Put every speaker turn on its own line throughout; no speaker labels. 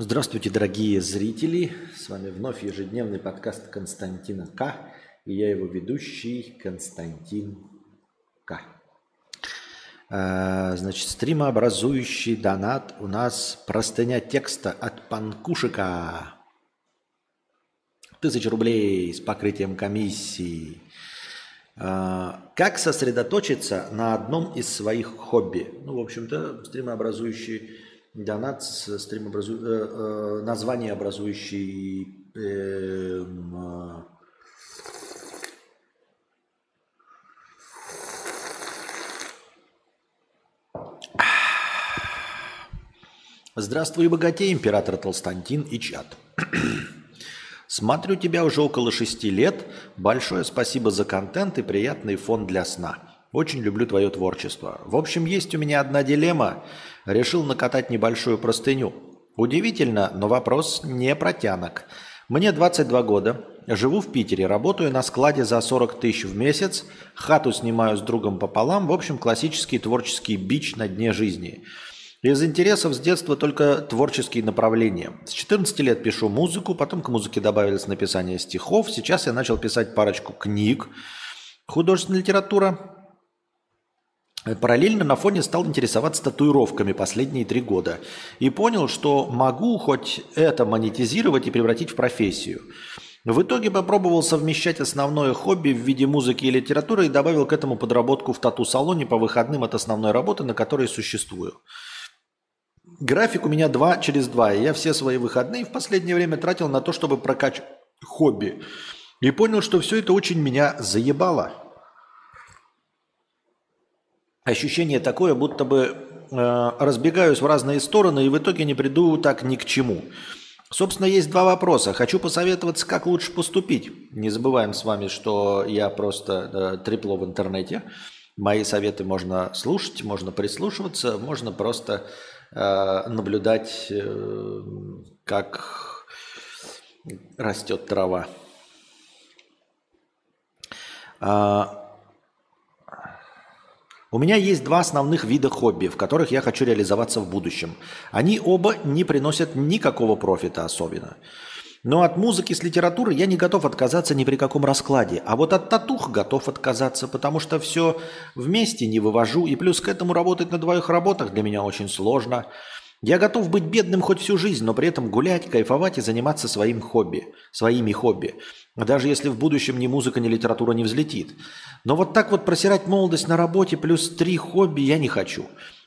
Здравствуйте, дорогие зрители! С вами вновь ежедневный подкаст Константина К. И я его ведущий Константин К. А, значит, стримообразующий донат у нас простыня текста от Панкушика. Тысяча рублей с покрытием комиссии. А, как сосредоточиться на одном из своих хобби? Ну, в общем-то, стримообразующий Донат с стримообразу... э, э, название образующий э, э, Здравствуй, богатей, император Толстантин и чат. Смотрю тебя уже около шести лет. Большое спасибо за контент и приятный фон для сна. Очень люблю твое творчество. В общем, есть у меня одна дилемма. Решил накатать небольшую простыню. Удивительно, но вопрос не протянок. Мне 22 года, живу в Питере, работаю на складе за 40 тысяч в месяц, хату снимаю с другом пополам, в общем, классический творческий бич на дне жизни. Из интересов с детства только творческие направления. С 14 лет пишу музыку, потом к музыке добавилось написание стихов, сейчас я начал писать парочку книг. Художественная литература, Параллельно на фоне стал интересоваться татуировками последние три года и понял, что могу хоть это монетизировать и превратить в профессию. В итоге попробовал совмещать основное хобби в виде музыки и литературы и добавил к этому подработку в тату-салоне по выходным от основной работы, на которой существую. График у меня два через два, и я все свои выходные в последнее время тратил на то, чтобы прокачать хобби. И понял, что все это очень меня заебало ощущение такое, будто бы э, разбегаюсь в разные стороны и в итоге не приду так ни к чему. Собственно, есть два вопроса. Хочу посоветоваться, как лучше поступить. Не забываем с вами, что я просто э, трепло в интернете. Мои советы можно слушать, можно прислушиваться, можно просто э, наблюдать, э, как растет трава. А, у меня есть два основных вида хобби, в которых я хочу реализоваться в будущем. Они оба не приносят никакого профита особенно. Но от музыки с литературы я не готов отказаться ни при каком раскладе. А вот от татух готов отказаться, потому что все вместе не вывожу. И плюс к этому работать на двоих работах для меня очень сложно. Я готов быть бедным хоть всю жизнь, но при этом гулять, кайфовать и заниматься своим хобби, своими хобби. Даже если в будущем ни музыка, ни литература не взлетит. Но вот так вот просирать молодость на работе плюс три хобби я не хочу.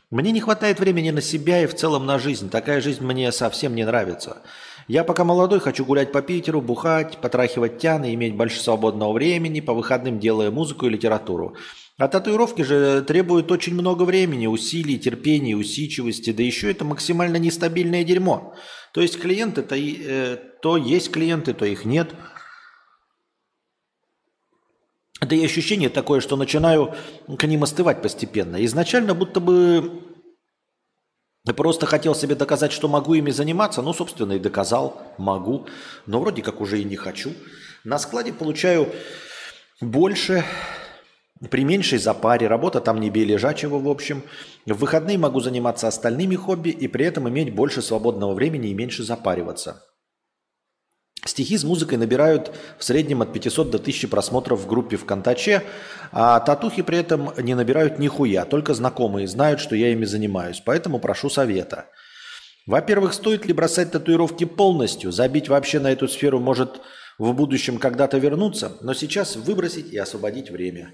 Мне не хватает времени на себя и в целом на жизнь. Такая жизнь мне совсем не нравится. Я пока молодой хочу гулять по Питеру, бухать, потрахивать тяны, иметь больше свободного времени, по выходным делая музыку и литературу. А татуировки же требуют очень много времени, усилий, терпения, усидчивости, да еще это максимально нестабильное дерьмо. То есть клиенты то, э, то есть клиенты, то их нет. Да и ощущение такое, что начинаю к ним остывать постепенно. Изначально будто бы просто хотел себе доказать, что могу ими заниматься. Ну, собственно, и доказал, могу. Но вроде как уже и не хочу. На складе получаю больше, при меньшей запаре, работа там не бей лежачего, в общем. В выходные могу заниматься остальными хобби и при этом иметь больше свободного времени и меньше запариваться. Стихи с музыкой набирают в среднем от 500 до 1000 просмотров в группе ВКонтаче, а татухи при этом не набирают нихуя, только знакомые знают, что я ими занимаюсь, поэтому прошу совета. Во-первых, стоит ли бросать татуировки полностью? Забить вообще на эту сферу может в будущем когда-то вернуться, но сейчас выбросить и освободить время.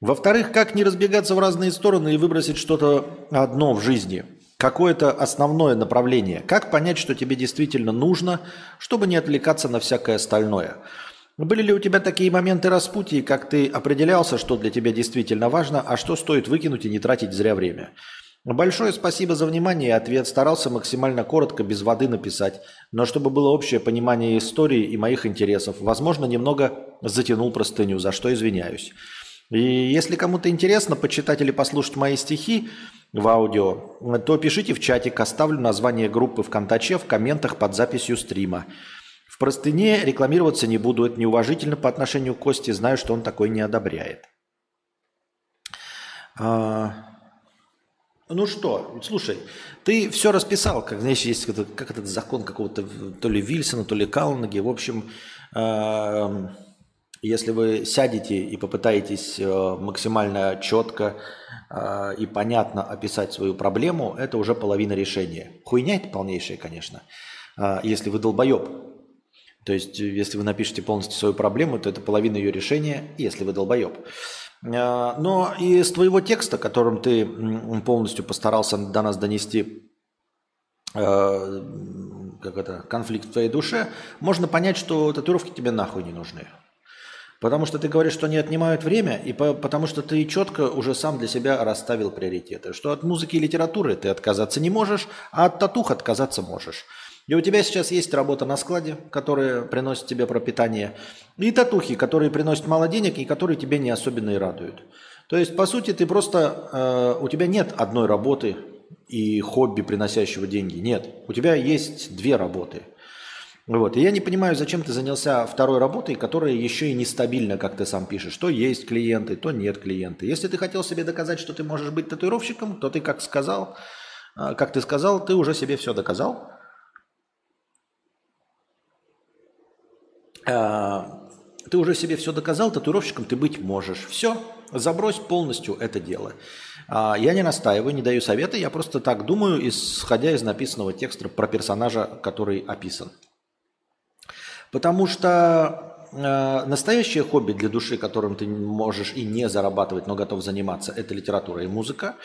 Во-вторых, как не разбегаться в разные стороны и выбросить что-то одно в жизни? Какое-то основное направление. Как понять, что тебе действительно нужно, чтобы не отвлекаться на всякое остальное? Были ли у тебя такие моменты распутий, как ты определялся, что для тебя действительно важно, а что стоит выкинуть и не тратить зря время? Большое спасибо за внимание и ответ. Старался максимально коротко, без воды написать, но чтобы было общее понимание истории и моих интересов. Возможно, немного затянул простыню, за что извиняюсь. И если кому-то интересно почитать или послушать мои стихи в аудио, то пишите в чатик, оставлю название группы ВКонтаче в комментах под записью стрима. В простыне рекламироваться не буду, это неуважительно по отношению к Косте, знаю, что он такой не одобряет. А, Ну что, слушай, ты все расписал, как, знаешь, есть как этот закон какого-то то ли Вильсона, то ли Калнаги. В общем, э, если вы сядете и попытаетесь э, максимально четко э, и понятно описать свою проблему, это уже половина решения. Хуйня это полнейшая, конечно, э, если вы долбоеб. То есть, если вы напишете полностью свою проблему, то это половина ее решения, если вы долбоеб. Но из твоего текста, которым ты полностью постарался до нас донести как это, конфликт в твоей душе, можно понять, что татуировки тебе нахуй не нужны. Потому что ты говоришь, что они отнимают время, и по, потому что ты четко уже сам для себя расставил приоритеты. Что от музыки и литературы ты отказаться не можешь, а от татух отказаться можешь. И у тебя сейчас есть работа на складе, которая приносит тебе пропитание, и татухи, которые приносят мало денег и которые тебя не особенно и радуют. То есть, по сути, ты просто, э, у тебя нет одной работы и хобби, приносящего деньги. Нет, у тебя есть две работы. Вот. И я не понимаю, зачем ты занялся второй работой, которая еще и нестабильна, как ты сам пишешь. То есть клиенты, то нет клиенты. Если ты хотел себе доказать, что ты можешь быть татуировщиком, то ты как сказал, э, как ты сказал, ты уже себе все доказал. А, ты уже себе все доказал, татуировщиком ты быть можешь. Все, забрось полностью это дело. А, я не настаиваю, не даю советы, я просто так думаю, исходя из написанного текста про персонажа, который описан. Потому что э, настоящее хобби для души, которым ты можешь и не зарабатывать, но готов заниматься, это литература и музыка.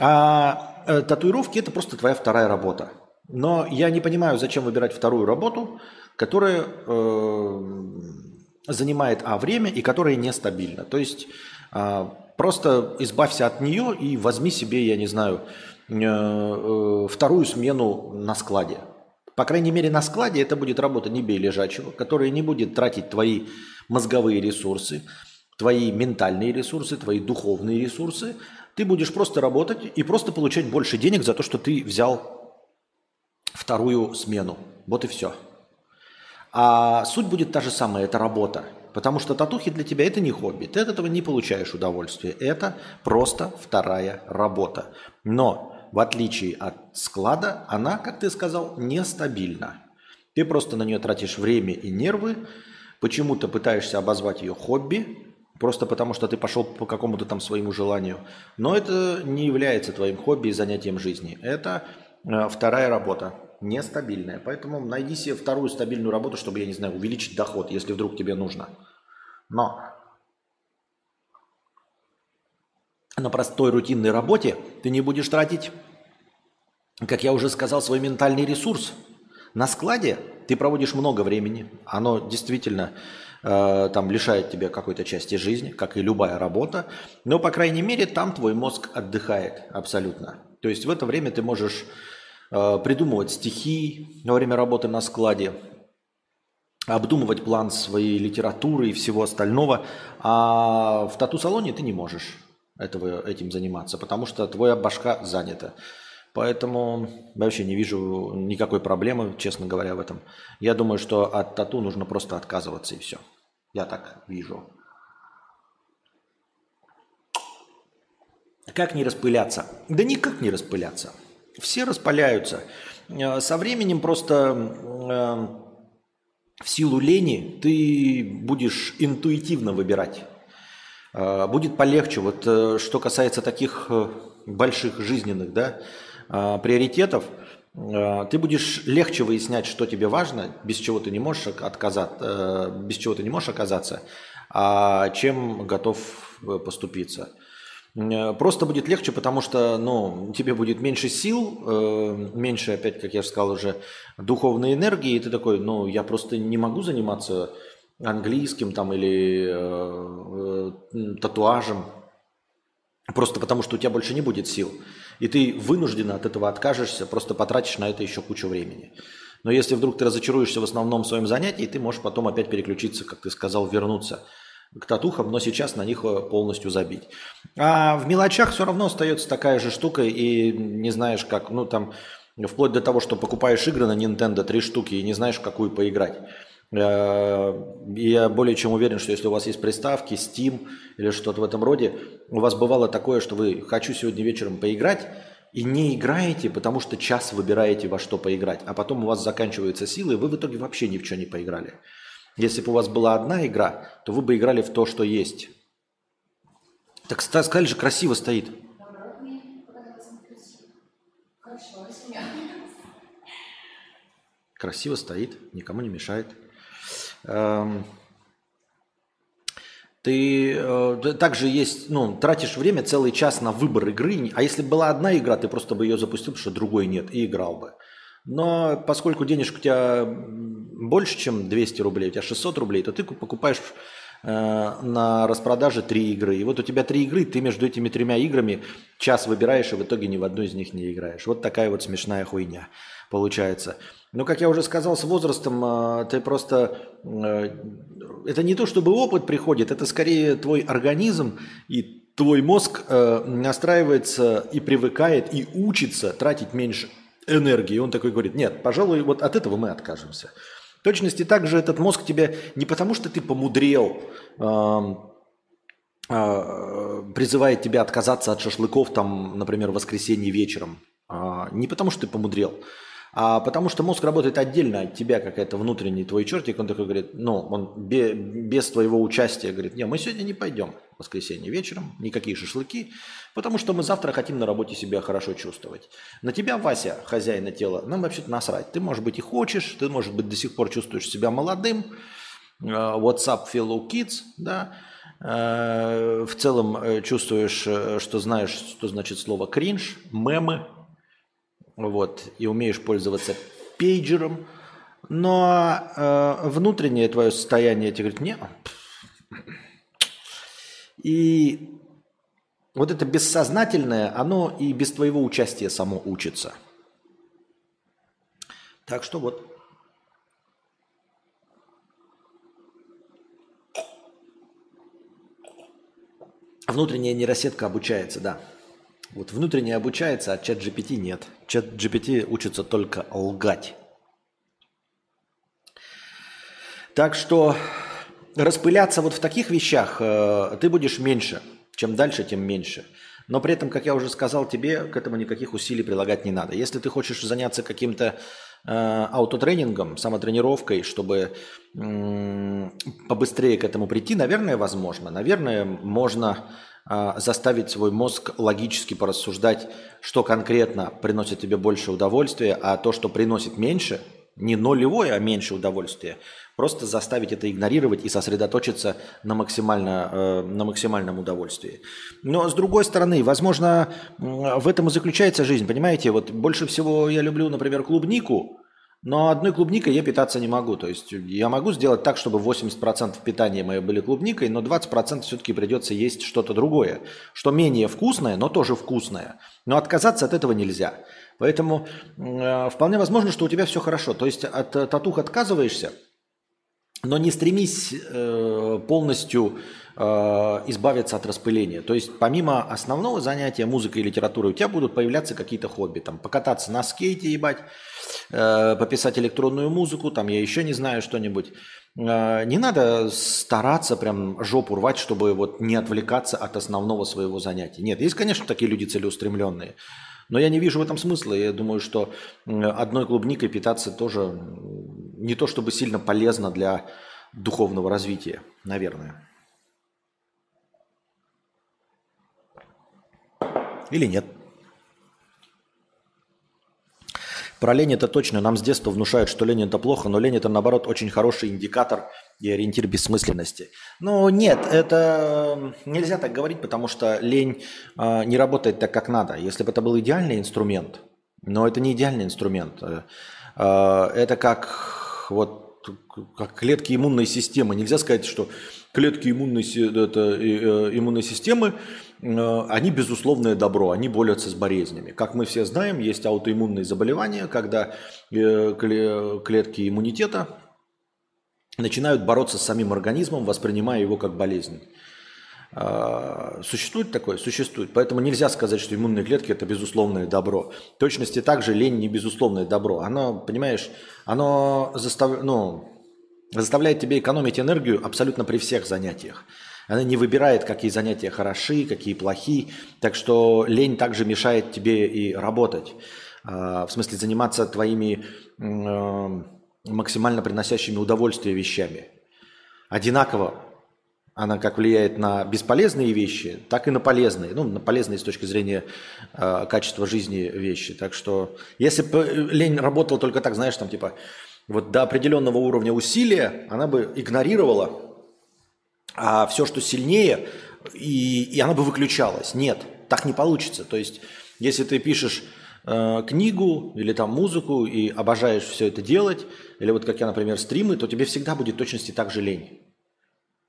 А э, татуировки это просто твоя вторая работа. Но я не понимаю, зачем выбирать вторую работу, которая э, занимает а время и которая нестабильна. То есть э, просто избавься от нее и возьми себе, я не знаю, э, э, вторую смену на складе. По крайней мере, на складе это будет работа не бей лежачего, которая не будет тратить твои мозговые ресурсы, твои ментальные ресурсы, твои духовные ресурсы. Ты будешь просто работать и просто получать больше денег за то, что ты взял вторую смену. Вот и все. А суть будет та же самая, это работа. Потому что татухи для тебя это не хобби. Ты от этого не получаешь удовольствия. Это просто вторая работа. Но в отличие от склада, она, как ты сказал, нестабильна. Ты просто на нее тратишь время и нервы, почему-то пытаешься обозвать ее хобби, просто потому что ты пошел по какому-то там своему желанию. Но это не является твоим хобби и занятием жизни. Это э, вторая работа нестабильная. Поэтому найди себе вторую стабильную работу, чтобы, я не знаю, увеличить доход, если вдруг тебе нужно. Но на простой рутинной работе ты не будешь тратить, как я уже сказал, свой ментальный ресурс. На складе ты проводишь много времени, оно действительно э, там лишает тебя какой-то части жизни, как и любая работа, но, по крайней мере, там твой мозг отдыхает абсолютно. То есть в это время ты можешь Э, придумывать стихи во время работы на складе, обдумывать план своей литературы и всего остального. А в тату-салоне ты не можешь этого, этим заниматься, потому что твоя башка занята. Поэтому вообще не вижу никакой проблемы, честно говоря, в этом. Я думаю, что от тату нужно просто отказываться и все. Я так вижу. Как не распыляться? Да никак не распыляться. Все распаляются. Э, со временем просто э, в силу лени ты будешь интуитивно выбирать. Э, будет полегче. Вот что касается таких больших жизненных да, приоритетов, ты будешь легче выяснять, что тебе важно, без чего ты не можешь отказаться, без чего ты не можешь оказаться, а чем готов поступиться. Э, просто будет легче, потому что ну, тебе будет меньше сил, э, меньше, опять, как я же сказал уже, духовной энергии, и ты такой, ну, я просто не могу заниматься английским там или э, э, татуажем, просто потому что у тебя больше не будет сил. И ты вынужденно от этого откажешься, просто потратишь на это еще кучу времени. Но если вдруг ты разочаруешься в основном своем занятии, ты можешь потом опять переключиться, как ты сказал, вернуться – к татухам, но сейчас на них э, полностью забить. А в мелочах все равно остается такая же штука, и не знаешь как, ну там, вплоть до того, что покупаешь игры на Nintendo три штуки и не знаешь, в какую поиграть. Э, я более чем уверен, что если у вас есть приставки, Steam или что-то в этом роде, у вас бывало такое, что вы «хочу сегодня вечером поиграть», и не играете, потому что час выбираете во что поиграть, а потом у вас заканчиваются силы, и вы в итоге вообще ни в что не поиграли. Если бы у вас была одна игра, то вы бы играли в то, что есть. Так сказали же, красиво стоит. Красиво стоит, никому не мешает. Эм, ты э, также есть, ну, тратишь время целый час на выбор игры, а если бы была одна игра, ты просто бы ее запустил, потому что другой нет, и играл бы. Но поскольку денежка у тебя больше, чем 200 рублей, у тебя 600 рублей, то ты покупаешь э, на распродаже три игры. И вот у тебя три игры, ты между этими тремя играми час выбираешь, и в итоге ни в одну из них не играешь. Вот такая вот смешная хуйня получается. Но, как я уже сказал, с возрастом э, ты просто э, это не то, чтобы опыт приходит, это скорее твой организм и твой мозг э, настраивается и привыкает, и учится тратить меньше энергии. Он такой говорит, нет, пожалуй, вот от этого мы откажемся. В точности также этот мозг тебе не потому, что ты помудрел, призывает тебя отказаться от шашлыков, там, например, в воскресенье вечером. Не потому, что ты помудрел, а потому что мозг работает отдельно от тебя, какая-то внутренний твой чертик, он такой говорит, ну, он без твоего участия говорит, не, мы сегодня не пойдем в воскресенье вечером, никакие шашлыки, потому что мы завтра хотим на работе себя хорошо чувствовать. На тебя, Вася, хозяина тела, нам вообще-то насрать. Ты, может быть, и хочешь, ты, может быть, до сих пор чувствуешь себя молодым, э, WhatsApp fellow kids, да, э, в целом э, чувствуешь, что знаешь, что значит слово кринж, мемы, вот, и умеешь пользоваться пейджером, но э, внутреннее твое состояние тебе говорит, нет. И вот это бессознательное, оно и без твоего участия само учится. Так что вот. Внутренняя нейросетка обучается, да. Вот внутренне обучается, а чат GPT нет. Чат GPT учится только лгать. Так что распыляться вот в таких вещах э, ты будешь меньше. Чем дальше, тем меньше. Но при этом, как я уже сказал тебе, к этому никаких усилий прилагать не надо. Если ты хочешь заняться каким-то э, аутотренингом, самотренировкой, чтобы э, побыстрее к этому прийти, наверное, возможно. Наверное, можно заставить свой мозг логически порассуждать, что конкретно приносит тебе больше удовольствия, а то, что приносит меньше, не нулевое, а меньше удовольствия, просто заставить это игнорировать и сосредоточиться на, максимально, э, на максимальном удовольствии. Но с другой стороны, возможно, в этом и заключается жизнь, понимаете? Вот больше всего я люблю, например, клубнику, но одной клубникой я питаться не могу. То есть я могу сделать так, чтобы 80% питания мое были клубникой, но 20% все-таки придется есть что-то другое, что менее вкусное, но тоже вкусное. Но отказаться от этого нельзя. Поэтому э, вполне возможно, что у тебя все хорошо. То есть от татух отказываешься, но не стремись э, полностью э, избавиться от распыления. То есть помимо основного занятия музыкой и литературой у тебя будут появляться какие-то хобби. Там покататься на скейте, ебать, э, пописать электронную музыку, там я еще не знаю что-нибудь. Э, не надо стараться прям жопу рвать, чтобы вот не отвлекаться от основного своего занятия. Нет, есть, конечно, такие люди целеустремленные. Но я не вижу в этом смысла. Я думаю, что одной клубникой питаться тоже не то чтобы сильно полезно для духовного развития, наверное. Или нет? Про лень это точно. Нам с детства внушают, что лень это плохо, но лень это наоборот очень хороший индикатор и ориентир бессмысленности. Ну нет, это нельзя так говорить, потому что лень э, не работает так, как надо. Если бы это был идеальный инструмент, но это не идеальный инструмент. Э, это как вот как клетки иммунной системы. Нельзя сказать, что клетки иммунной, это, э, иммунной системы Э, они безусловное добро, они борются с болезнями. Как мы все знаем, есть аутоиммунные заболевания, когда э, клетки иммунитета начинают бороться с самим организмом, воспринимая его как болезнь. А, существует такое? Существует. Поэтому нельзя сказать, что иммунные клетки – это безусловное добро. В точности также лень не безусловное добро. Оно, понимаешь, оно застав... ну, заставляет тебя экономить энергию абсолютно при всех занятиях. Она не выбирает, какие занятия хороши, какие плохи. Так что лень также мешает тебе и работать. А, в смысле заниматься твоими э, максимально приносящими удовольствие вещами. Одинаково она как влияет на бесполезные вещи, так и на полезные. Ну, на полезные с точки зрения э, качества жизни вещи. Так что, если бы лень работала только так, знаешь, там типа вот до определенного уровня усилия, она бы игнорировала, а все, что сильнее, и, и она бы выключалась. Нет, так не получится. То есть, если ты пишешь э, книгу или там музыку и обожаешь все это делать, или вот как я, например, стримы, то тебе всегда будет точности так же лень.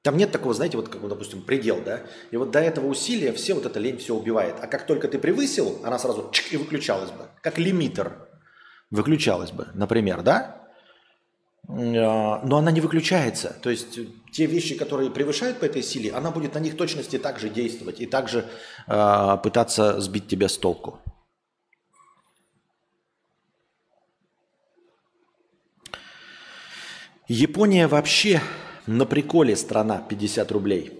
Там нет такого, знаете, вот как, допустим, предел, да? И вот до этого усилия все вот эта лень все убивает. А как только ты превысил, она сразу чик, и выключалась бы. Как лимитер выключалась бы, например, да? А, но она не выключается. То есть те вещи, которые превышают по этой силе, она будет на них точности также действовать и также э, пытаться сбить тебя с толку. Япония вообще на приколе страна 50 рублей.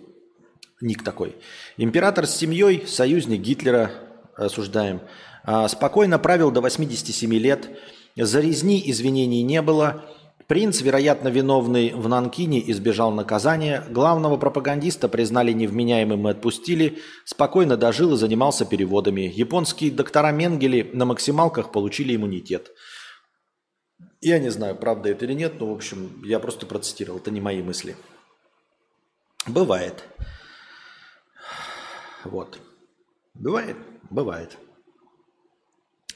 Ник такой. Император с семьей, союзник Гитлера, осуждаем. А, спокойно правил до 87 лет. За резни извинений не было. Принц, вероятно, виновный в Нанкине, избежал наказания. Главного пропагандиста признали невменяемым и отпустили. Спокойно дожил и занимался переводами. Японские доктора Менгели на максималках получили иммунитет. Я не знаю, правда это или нет, но, в общем, я просто процитировал, это не мои мысли. Бывает. Вот. Бывает? Бывает.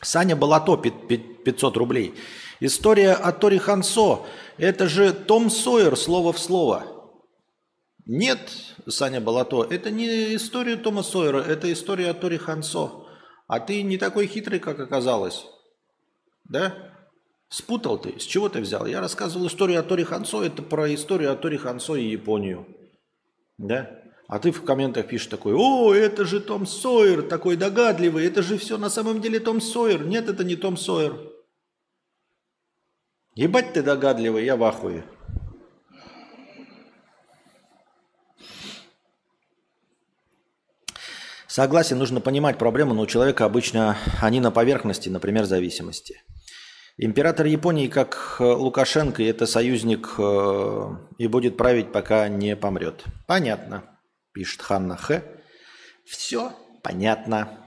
Саня Балато, 500 рублей. История о Тори Хансо. Это же Том Сойер, слово в слово. Нет, Саня Балато, это не история Тома Сойера, это история о Тори Хансо. А ты не такой хитрый, как оказалось. Да? Спутал ты. С чего ты взял? Я рассказывал историю о Тори Хансо. Это про историю о Тори Хансо и Японию. Да? А ты в комментах пишешь такой, о, это же Том Сойер, такой догадливый, это же все на самом деле Том Сойер. Нет, это не Том Сойер. Ебать ты догадливый, я в ахуе. Согласен, нужно понимать проблему, но у человека обычно они на поверхности, например, зависимости. Император Японии, как э, Лукашенко, это союзник э, и будет править, пока не помрет. Понятно, пишет Ханна Х. Все понятно.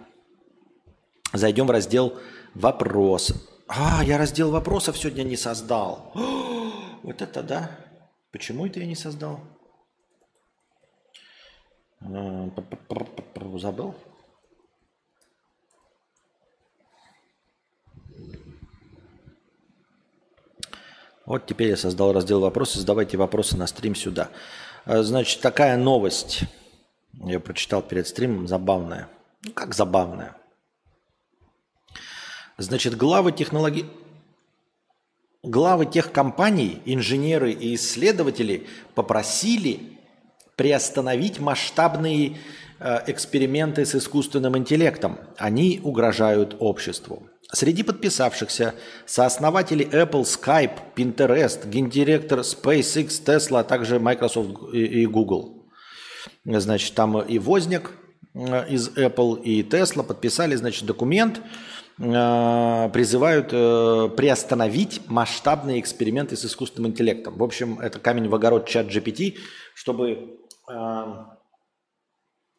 Зайдем в раздел «Вопрос». А, я раздел вопросов сегодня не создал. вот это да. Почему это я не создал? Э, забыл? Вот теперь я создал раздел вопросы. Задавайте вопросы на стрим сюда. А, значит, такая новость. Я прочитал перед стримом, забавная. Ну, как забавная. Значит, главы технологий... Главы тех компаний, инженеры и исследователи попросили приостановить масштабные э, эксперименты с искусственным интеллектом. Они угрожают обществу. Среди подписавшихся сооснователи Apple, Skype, Pinterest, гендиректор SpaceX, Tesla, а также Microsoft и Google. Значит, там и Возник э, из Apple и Tesla подписали, значит, документ, призывают э, приостановить масштабные эксперименты с искусственным интеллектом. В общем, это камень в огород чат GPT, чтобы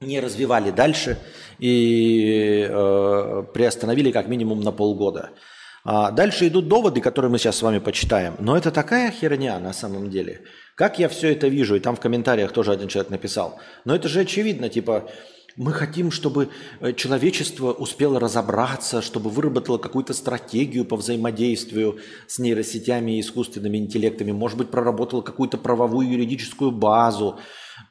не развивали дальше и э, приостановили как минимум на полгода. А дальше идут доводы, которые мы сейчас с вами почитаем. Но это такая херня на самом деле. Как я все это вижу, и там в комментариях тоже один человек написал. Но это же очевидно, типа, мы хотим, чтобы э, человечество успело разобраться, чтобы выработало какую-то стратегию по взаимодействию с нейросетями и искусственными интеллектами, может быть, проработало какую-то правовую юридическую базу,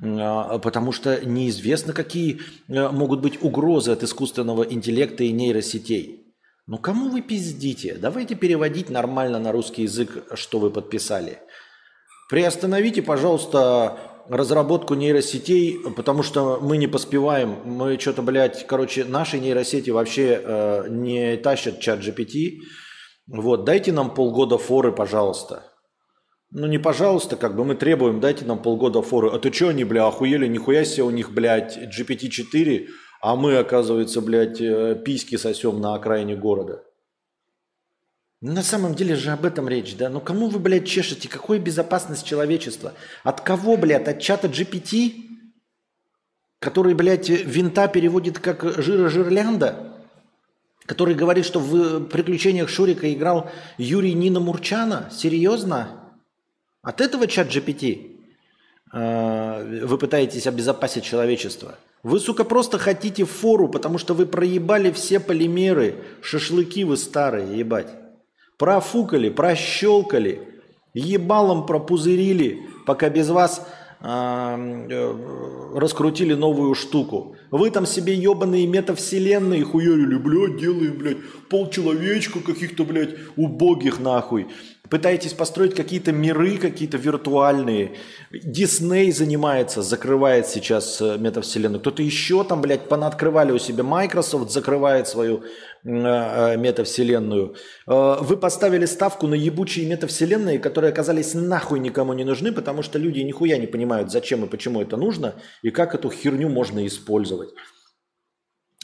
а, потому что неизвестно, какие э, могут быть угрозы от искусственного интеллекта и нейросетей. Ну кому вы пиздите? Давайте переводить нормально на русский язык, что вы подписали. Приостановите, пожалуйста, разработку нейросетей, потому что мы не поспеваем. Мы что-то, блядь, короче, наши нейросети вообще э, не тащат чат GPT. Вот, дайте нам полгода форы, пожалуйста. Ну не пожалуйста, как бы мы требуем, дайте нам полгода форы. А ты что они, бля, охуели, нихуя себе у них, блядь, GPT-4, а мы, оказывается, блядь, э, письки сосем на окраине города. На самом деле же об этом речь, да? Ну кому вы, блядь, чешете? Какая безопасность человечества? От кого, блядь? От чата GPT? Который, блядь, винта переводит как жира-жирлянда? Который говорит, что в приключениях Шурика играл Юрий Нина Мурчана? Серьезно? От этого чат GPT э, вы пытаетесь обезопасить человечество. Вы, сука, просто хотите фору, потому что вы проебали все полимеры, шашлыки вы старые, ебать. Профукали, прощелкали, ебалом пропузырили, пока без вас э, раскрутили новую штуку. Вы там себе ебаные метавселенные хуярили, блядь, делаем, блядь, полчеловечка каких-то, блядь, убогих нахуй пытаетесь построить какие-то миры, какие-то виртуальные. Дисней занимается, закрывает сейчас э, метавселенную. Кто-то еще там, блядь, понаоткрывали у себя. Microsoft закрывает свою метавселенную. Вы поставили ставку на ебучие метавселенные, которые оказались нахуй никому не нужны, потому что люди нихуя не понимают, зачем и почему это нужно, и как эту херню можно использовать.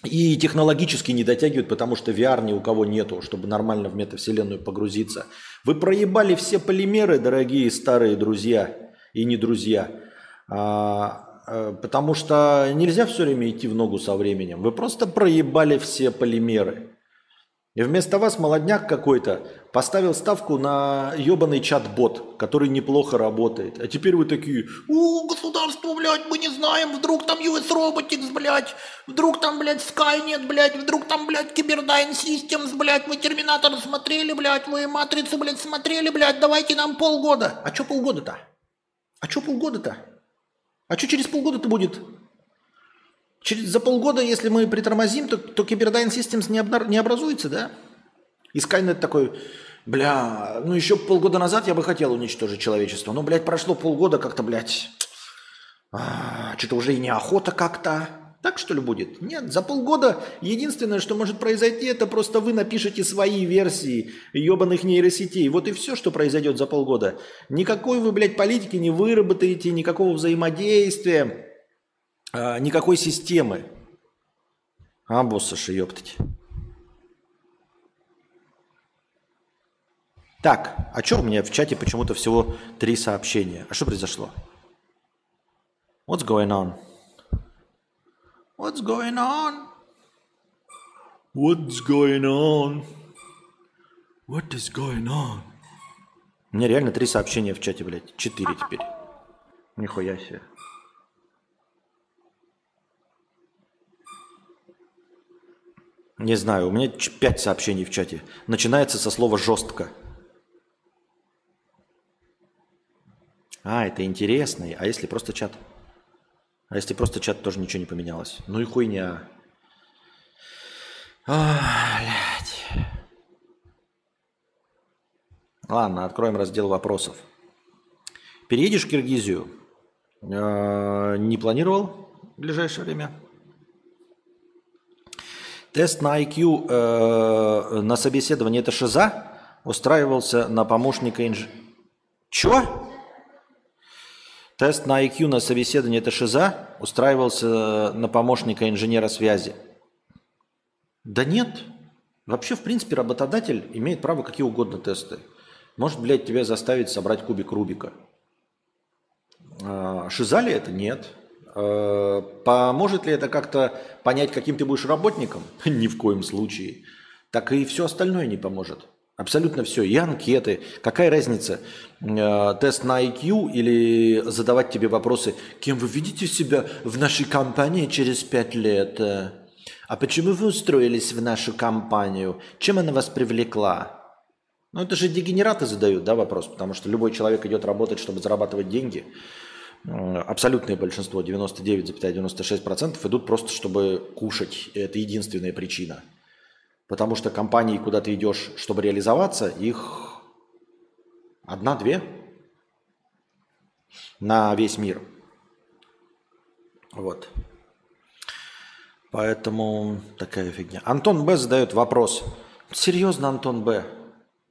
И технологически не дотягивают, потому что VR ни у кого нету, чтобы нормально в метавселенную погрузиться. Вы проебали все полимеры, дорогие старые друзья и не друзья. А, а, потому что нельзя все время идти в ногу со временем. Вы просто проебали все полимеры. И вместо вас молодняк какой-то поставил ставку на ебаный чат-бот, который неплохо работает. А теперь вы такие, о, государство, блядь, мы не знаем, вдруг там US Robotics, блядь, вдруг там, блядь, Skynet, блядь, вдруг там, блядь, Cyberdyne Systems, блядь, мы Терминатор смотрели, блядь, вы Матрицу, блядь, смотрели, блядь, давайте нам полгода. А что полгода-то? А что полгода-то? А что через полгода-то будет? Через, за полгода, если мы притормозим, то, то Cyberdyne Systems не, обна, не образуется, да? И Skynet такой, бля, ну еще полгода назад я бы хотел уничтожить человечество. Но, блядь, прошло полгода как-то, блядь, а, что-то уже и неохота как-то. Так что ли будет? Нет, за полгода единственное, что может произойти, это просто вы напишите свои версии ебаных нейросетей. Вот и все, что произойдет за полгода. Никакой вы, блядь, политики не выработаете, никакого взаимодействия а, никакой системы. А, боссаши, ёптать. Так, а что у меня в чате почему-то всего три сообщения? А что произошло? What's going on? What's going on? What's going on? What is going on? У меня реально три сообщения в чате, блядь. Четыре теперь. Нихуя себе. Не знаю, у меня пять сообщений в чате. Начинается со слова «жестко». А, это интересный. А если просто чат? А если просто чат, тоже ничего не поменялось? Ну и хуйня. А, блядь. Ладно, откроем раздел вопросов. Переедешь в Киргизию? Э, не планировал в ближайшее время? Тест на IQ э, на собеседование это шиза устраивался на помощника инженера. Чё? Тест на IQ на собеседование это шиза устраивался на помощника инженера связи. Да нет. Вообще, в принципе, работодатель имеет право какие угодно тесты. Может, блядь, тебя заставить собрать кубик Рубика. А, шиза ли это? Нет. Э, поможет ли это как-то понять, каким ты будешь работником? Ни в коем случае. Так и все остальное не поможет. Абсолютно все. И анкеты. Какая разница? Э, тест на IQ или задавать тебе вопросы, кем вы видите себя в нашей компании через пять лет? А почему вы устроились в нашу компанию? Чем она вас привлекла? Ну, это же дегенераты задают, да, вопрос, потому что любой человек идет работать, чтобы зарабатывать деньги абсолютное большинство, 99,96% идут просто, чтобы кушать. Это единственная причина. Потому что компании, куда ты идешь, чтобы реализоваться, их одна-две на весь мир. Вот. Поэтому такая фигня. Антон Б задает вопрос. Серьезно, Антон Б?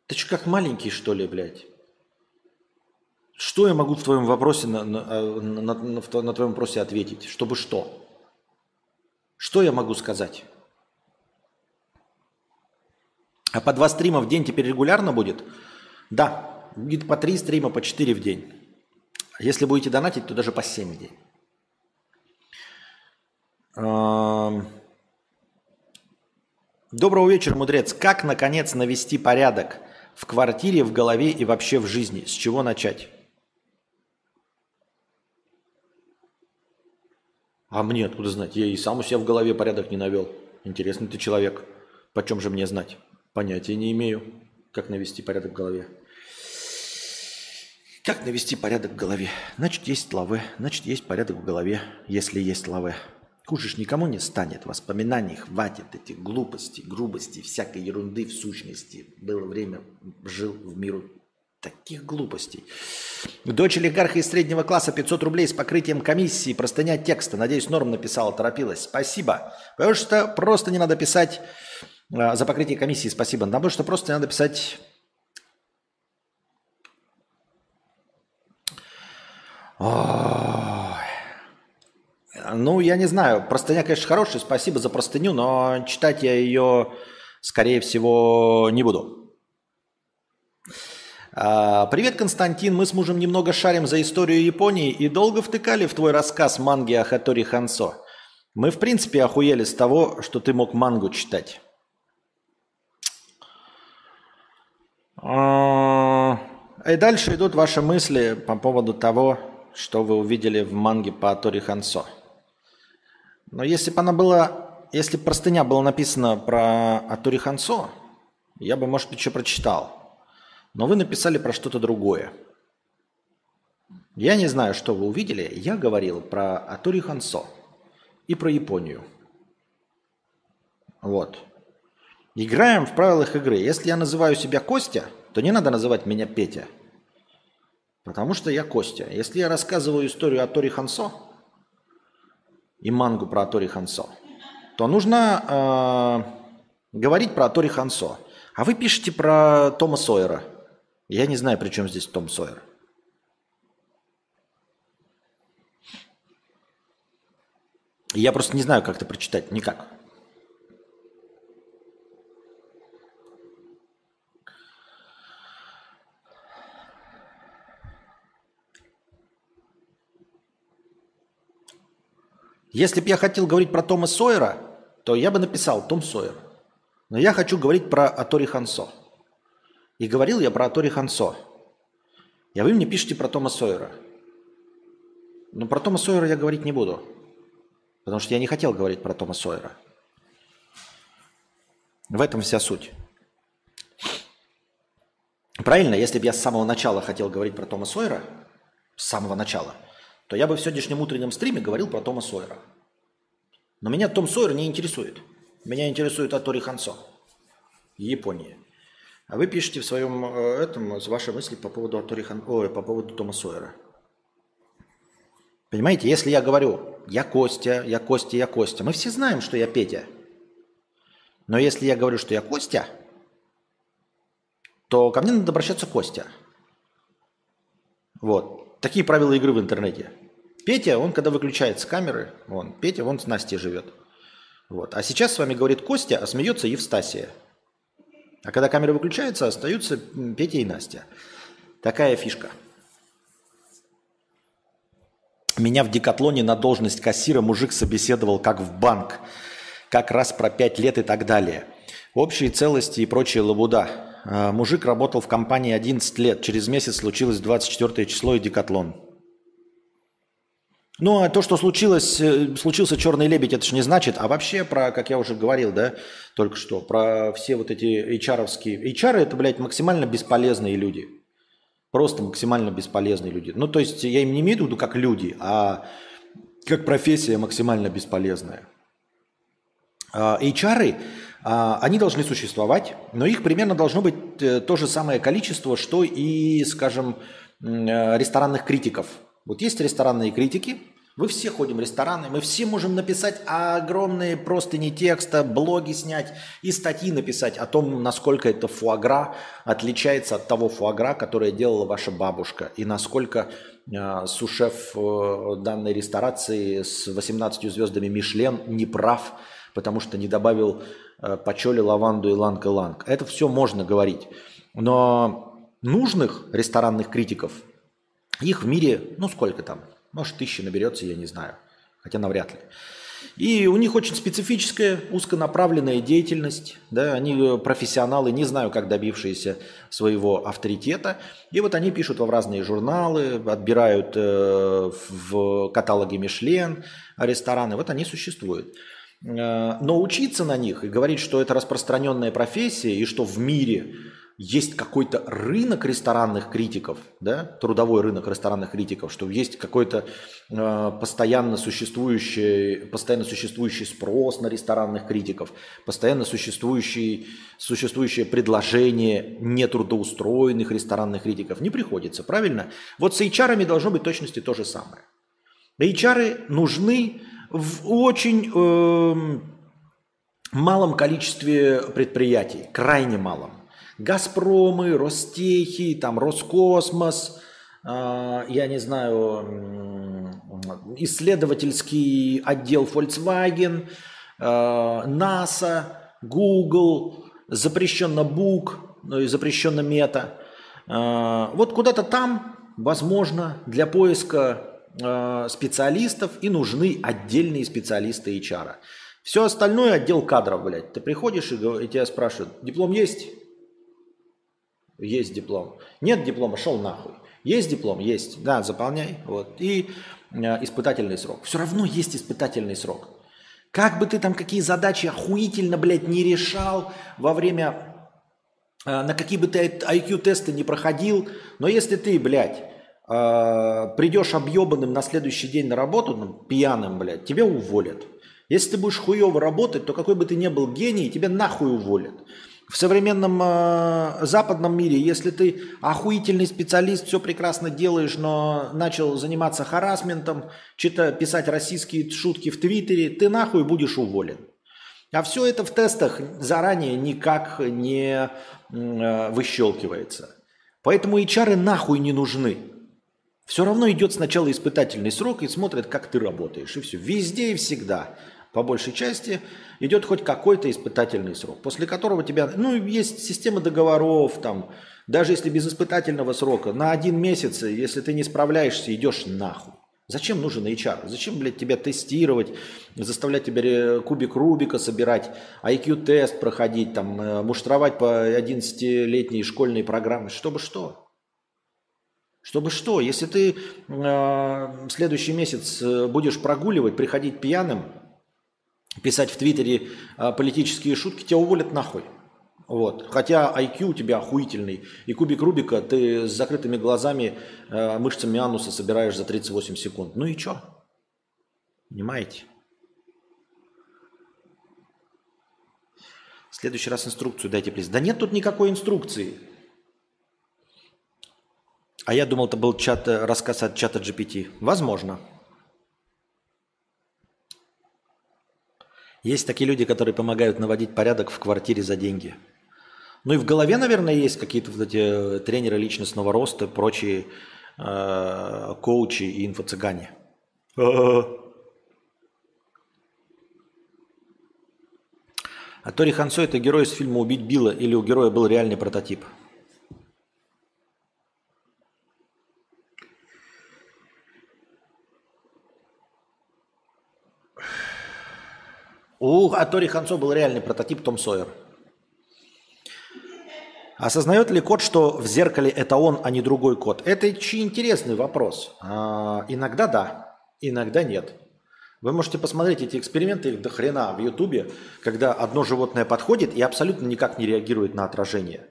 Ты что, как маленький, что ли, блядь? Что я могу в твоем вопросе на, на, на, на, на, на твоем вопросе ответить? Чтобы что? Что я могу сказать? А по два стрима в день теперь регулярно будет? Да, будет по три стрима, по четыре в день. Если будете донатить, то даже по семь в день. Доброго вечера, мудрец. Как, наконец, навести порядок в квартире, в голове и вообще в жизни? С чего начать? А мне откуда знать? Я и сам у себя в голове порядок не навел. Интересный ты человек. Почем же мне знать? Понятия не имею, как навести порядок в голове. Как навести порядок в голове? Значит, есть лавы. Значит, есть порядок в голове, если есть лавы. Хуже ж никому не станет. Воспоминаний хватит этих глупостей, грубостей, всякой ерунды в сущности. Было время, жил в миру таких глупостей. Дочь олигарха из среднего класса 500 рублей с покрытием комиссии, простыня текста. Надеюсь, Норм написала, торопилась. Спасибо. Потому что просто не надо писать э, за покрытие комиссии, спасибо. Потому что просто не надо писать... Ой. Ну, я не знаю. Простыня, конечно, хорошая. Спасибо за простыню, но читать я ее, скорее всего, не буду. А, Привет, Константин. Мы с мужем немного шарим за историю Японии и долго втыкали в твой рассказ манги о Хатори Хансо. Мы, в принципе, охуели с того, что ты мог мангу читать. А, и дальше идут ваши мысли по поводу того, что вы увидели в манге по Атори Хансо. Но если бы она была, если бы простыня была написана про Атори Хансо, я бы, может быть, еще прочитал. Но вы написали про что-то другое. Я не знаю, что вы увидели. Я говорил про Атори Хансо и про Японию. Вот. Играем в правилах игры. Если я называю себя Костя, то не надо называть меня Петя. Потому что я Костя. Если я рассказываю историю о Тори Хансо, и мангу про Атори Хансо, то нужно э, говорить про Атори Хансо. А вы пишете про Тома Сойера. Я не знаю, при чем здесь Том Сойер. Я просто не знаю, как это прочитать. Никак. Если бы я хотел говорить про Тома Сойера, то я бы написал Том Сойер. Но я хочу говорить про Атори Хансо. И говорил я про Атори Хансо. И вы мне пишете про Тома Сойера. Но про Тома Сойера я говорить не буду. Потому что я не хотел говорить про Тома Сойера. В этом вся суть. Правильно, если бы я с самого начала хотел говорить про Тома Сойера, с самого начала – то я бы в сегодняшнем утреннем стриме говорил про Тома Сойера. Но меня Том Сойер не интересует. Меня интересует Атори Хансо. Япония. А вы пишете в своем э, этом ваши мысли по поводу Атори Хан... Ой, по поводу Тома Сойера. Понимаете, если я говорю, я Костя, я Костя, я Костя, мы все знаем, что я Петя. Но если я говорю, что я Костя, то ко мне надо обращаться Костя. Вот. Такие правила игры в интернете. Петя, он когда выключается камеры, он, Петя, он с Настей живет. Вот. А сейчас с вами говорит Костя, а смеется Евстасия. А когда камера выключается, остаются Петя и Настя. Такая фишка. Меня в Декатлоне на должность кассира мужик собеседовал как в банк. Как раз про пять лет и так далее. Общие целости и прочая лабуда. А, мужик работал в компании 11 лет. Через месяц случилось 24 число и декатлон. Ну, а то, что случилось, э, случился черный лебедь, это же не значит. А вообще про, как я уже говорил, да, только что, про все вот эти HR-овские... HR это, блядь, максимально бесполезные люди. Просто максимально бесполезные люди. Ну, то есть я им не имею в виду как люди, а как профессия максимально бесполезная. А, HR а, они должны существовать, но их примерно должно быть э, то же самое количество, что и, скажем, э, ресторанных критиков. Вот есть ресторанные критики, Вы все ходим в рестораны, мы все можем написать огромные простыни текста, блоги снять и статьи написать о том, насколько это фуагра отличается от того фуагра, которое делала ваша бабушка, и насколько э, су-шеф э, данной ресторации с 18 звездами Мишлен не прав, потому что не добавил э, пачули, лаванду и иланг-иланг. Это все можно говорить. Но нужных ресторанных критиков, их в мире, ну сколько там, может, тысячи наберется, я не знаю. Хотя навряд ли. И у них очень специфическая, узконаправленная деятельность. Да, они э, профессионалы, не знаю, как добившиеся своего авторитета. И вот они пишут в разные журналы, отбирают э, в каталоге Мишлен рестораны. Вот они существуют. Э, но учиться на них и говорить, что это распространенная профессия и что в мире есть какой-то рынок ресторанных критиков, да, трудовой рынок ресторанных критиков, что есть какой-то э, постоянно существующий, постоянно существующий спрос на ресторанных критиков, постоянно существующий, существующее предложение нетрудоустроенных ресторанных критиков. Не приходится, правильно? Вот с HR должно быть точности то же самое. HR нужны в очень э, малом количестве предприятий, крайне малом. Газпромы, Ростехи, там Роскосмос, э, я не знаю, исследовательский отдел Volkswagen, э, NASA, Google, запрещенно Book, ну и запрещенно Мета. Э, вот куда-то там, возможно, для поиска специалистов и нужны отдельные специалисты HR. Все остальное отдел кадров, блядь. Ты приходишь и тебя спрашивают, диплом есть? Есть диплом. Нет диплома, шел нахуй. Есть диплом? Есть. Да, заполняй. Вот. И э, испытательный срок. Все равно есть испытательный срок. Как бы ты там какие задачи охуительно, блядь, не решал во время, э, на какие бы ты IQ-тесты не проходил, но если ты, блядь, э, придешь объебанным на следующий день на работу, ну, пьяным, блядь, тебя уволят. Если ты будешь хуево работать, то какой бы ты ни был гений, тебя нахуй уволят. В современном э, западном мире, если ты охуительный специалист, все прекрасно делаешь, но начал заниматься харасментом, что-то писать российские шутки в Твиттере, ты нахуй будешь уволен. А все это в тестах заранее никак не э, выщелкивается. Поэтому HR нахуй не нужны. Все равно идет сначала испытательный срок и смотрят, как ты работаешь. И все. Везде и всегда по большей части идет хоть какой-то испытательный срок, после которого тебя, ну, есть система договоров, там, даже если без испытательного срока, на один месяц, если ты не справляешься, идешь нахуй. Зачем нужен HR? Зачем, блядь, тебя тестировать, заставлять тебя кубик Рубика собирать, IQ-тест проходить, там, э, муштровать по 11-летней школьной программе? Чтобы что? Чтобы что? Если ты э, следующий месяц э, будешь прогуливать, приходить пьяным, писать в Твиттере э, политические шутки, тебя уволят нахуй. Вот. Хотя IQ у тебя охуительный. И кубик Рубика ты с закрытыми глазами, э, мышцами ануса собираешь за 38 секунд. Ну и чё? Понимаете? В следующий раз инструкцию дайте, плиз. Да нет тут никакой инструкции. А я думал, это был чат, э, рассказ от чата GPT. Возможно. Есть такие люди, которые помогают наводить порядок в квартире за деньги. Ну и в голове, наверное, есть какие-то вот эти э, тренеры личностного роста, прочие э, коучи и инфо-цыгане. А Тори Хансо это герой из фильма «Убить Билла» или у героя был реальный прототип? У Атори Хансо был реальный прототип Том Сойер. Осознает ли кот, что в зеркале это он, а не другой кот? Это очень интересный вопрос. А, иногда да, иногда нет. Вы можете посмотреть эти эксперименты, их до хрена в Ютубе, когда одно животное подходит и абсолютно никак не реагирует на отражение.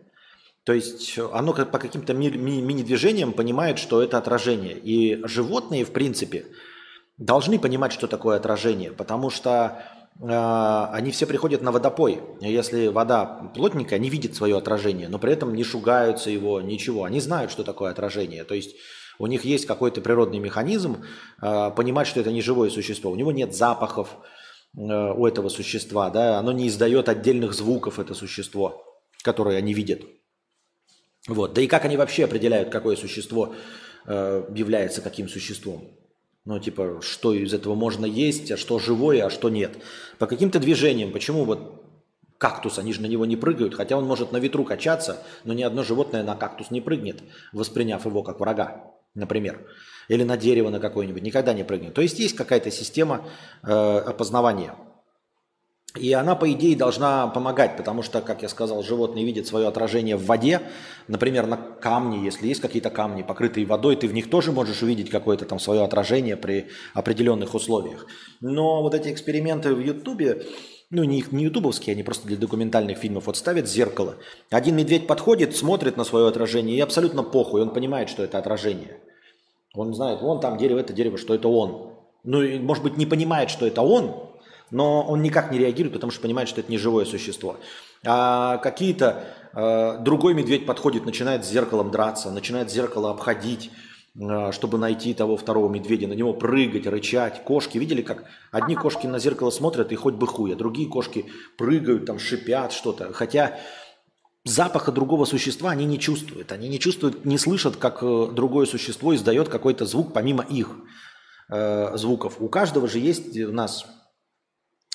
То есть оно по каким-то ми- ми- мини-движениям понимает, что это отражение. И животные, в принципе, должны понимать, что такое отражение, потому что они все приходят на водопой. Если вода плотненькая, они видят свое отражение, но при этом не шугаются его, ничего. Они знают, что такое отражение. То есть У них есть какой-то природный механизм э, понимать, что это не живое существо. У него нет запахов э, у этого существа, да, оно не издает отдельных звуков, это существо, которые они видят. Вот. Да и как они вообще определяют, какое существо э, является каким существом? Ну, типа, что из этого можно есть, а что живое, а что нет. По каким-то движениям. Почему вот кактус, они же на него не прыгают, хотя он может на ветру качаться, но ни одно животное на кактус не прыгнет, восприняв его как врага, например. Или на дерево на какое-нибудь, никогда не прыгнет. То есть есть какая-то система э, опознавания. И она, по идее, должна помогать, потому что, как я сказал, животные видят свое отражение в воде. Например, на камне, если есть какие-то камни, покрытые водой, ты в них тоже можешь увидеть какое-то там свое отражение при определенных условиях. Но вот эти эксперименты в Ютубе, ну не, не ютубовские, они просто для документальных фильмов, вот ставят зеркало. Один медведь подходит, смотрит на свое отражение и абсолютно похуй, он понимает, что это отражение. Он знает, вон там дерево, это дерево, что это он. Ну, может быть, не понимает, что это он, но он никак не реагирует, потому что понимает, что это не живое существо. А какие-то э, другой медведь подходит, начинает с зеркалом драться, начинает зеркало обходить, э, чтобы найти того второго медведя, на него прыгать, рычать. Кошки, видели, как одни кошки на зеркало смотрят и хоть бы хуй, а другие кошки прыгают, там шипят что-то. Хотя запаха другого существа они не чувствуют. Они не чувствуют, не слышат, как э, другое существо издает какой-то звук помимо их э, звуков. У каждого же есть у нас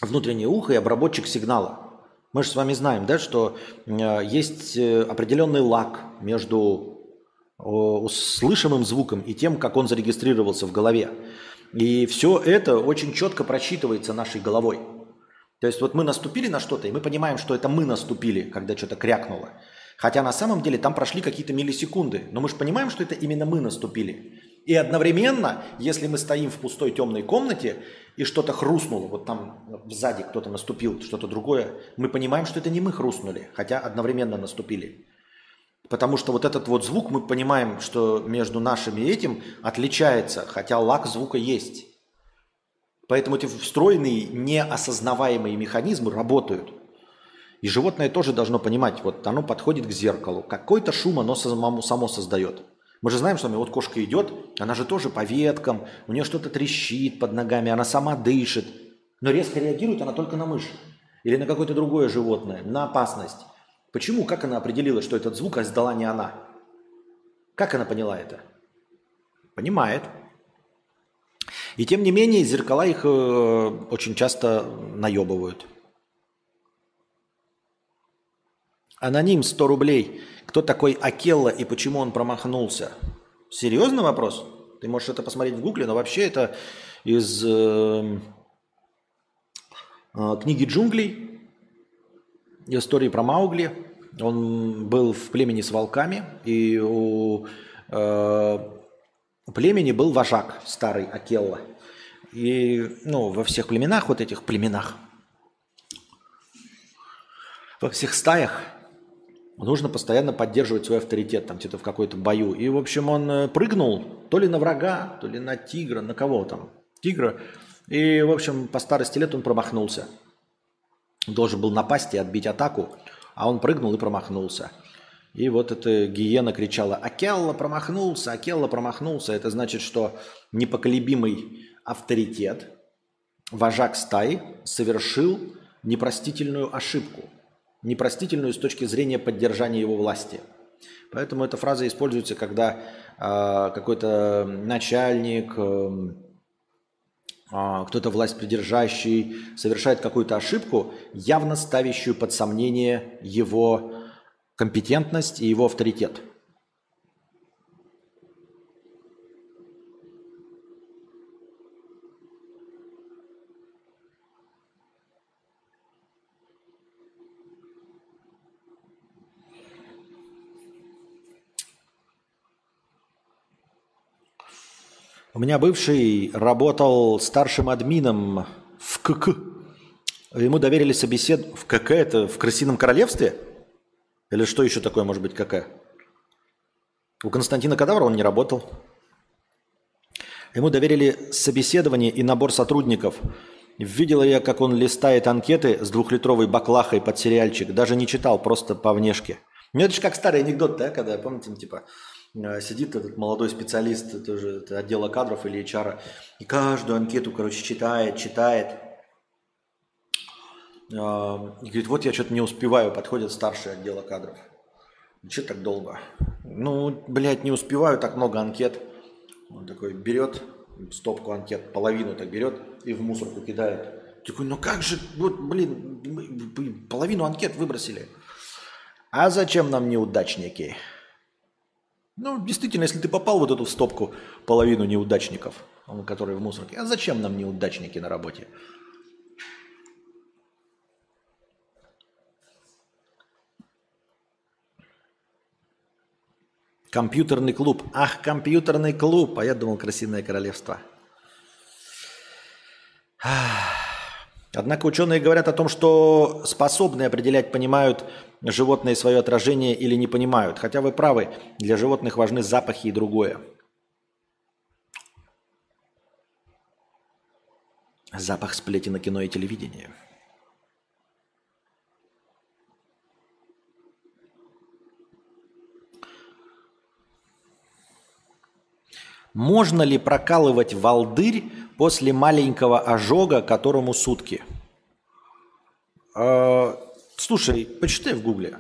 внутреннее ухо и обработчик сигнала. Мы же с вами знаем, да, что э, есть э, определенный лак между слышимым звуком и тем, как он зарегистрировался в голове. И все это очень четко просчитывается нашей головой. То есть вот мы наступили на что-то, и мы понимаем, что это мы наступили, когда что-то крякнуло. Хотя на самом деле там прошли какие-то миллисекунды. Но мы же понимаем, что это именно мы наступили. И одновременно, если мы стоим в пустой темной комнате, и что-то хрустнуло, вот там сзади кто-то наступил, что-то другое, мы понимаем, что это не мы хрустнули, хотя одновременно наступили. Потому что вот этот вот звук, мы понимаем, что между нашими этим отличается, хотя лак звука есть. Поэтому эти встроенные, неосознаваемые механизмы работают. И животное тоже должно понимать, вот оно подходит к зеркалу, какой-то шум оно само создает. Мы же знаем, что вот кошка идет, она же тоже по веткам, у нее что-то трещит под ногами, она сама дышит. Но резко реагирует она только на мышь или на какое-то другое животное, на опасность. Почему? Как она определила, что этот звук издала не она? Как она поняла это? Понимает. И тем не менее, зеркала их э, очень часто наебывают. Аноним 100 рублей. Кто такой Акелла и почему он промахнулся? Серьезный вопрос? Ты можешь это посмотреть в гугле, но вообще это из э, э, книги джунглей, истории про Маугли. Он был в племени с волками, и у э, племени был вожак старый Акелла. И ну, во всех племенах, вот этих племенах, во всех стаях нужно постоянно поддерживать свой авторитет, там где-то в какой-то бою. И, в общем, он э, прыгнул то ли на врага, то ли на тигра, на кого там, тигра. И, в общем, по старости лет он промахнулся. Должен был напасть и отбить атаку, а он прыгнул и промахнулся. И вот эта гиена кричала «Акелла промахнулся! Акелла промахнулся!» Это значит, что непоколебимый авторитет, вожак стаи, совершил непростительную ошибку – непростительную с точки зрения поддержания его власти. Поэтому эта фраза используется, когда э, какой-то начальник, э, э, кто-то власть придержащий совершает какую-то ошибку, явно ставящую под сомнение его компетентность и его авторитет. Меня бывший работал старшим админом в КК. Ему доверили собесед... В КК это в Крысином Королевстве? Или что еще такое может быть КК? У Константина Кадавра он не работал. Ему доверили собеседование и набор сотрудников. Видела я, как он листает анкеты с двухлитровой баклахой под сериальчик. Даже не читал, просто по внешке. Ну это же как старый анекдот, да, когда, помните, типа, сидит этот молодой специалист тоже это отдела кадров или HR, и каждую анкету, короче, читает, читает. Э, и говорит, вот я что-то не успеваю, подходит старший отдела кадров. Че так долго? Ну, блядь, не успеваю, так много анкет. Он такой берет стопку анкет, половину так берет и в мусорку кидает. Такой, ну как же, вот, блин, половину анкет выбросили. А зачем нам неудачники? Ну, действительно, если ты попал в вот эту стопку половину неудачников, которые в мусорке, а зачем нам неудачники на работе? Компьютерный клуб. Ах, компьютерный клуб. А я думал, красивое королевство. Однако ученые говорят о том, что способные определять, понимают животные свое отражение или не понимают. Хотя вы правы, для животных важны запахи и другое. Запах сплетен на кино и телевидении. Можно ли прокалывать волдырь после маленького ожога, которому сутки? Э, слушай, почитай в гугле.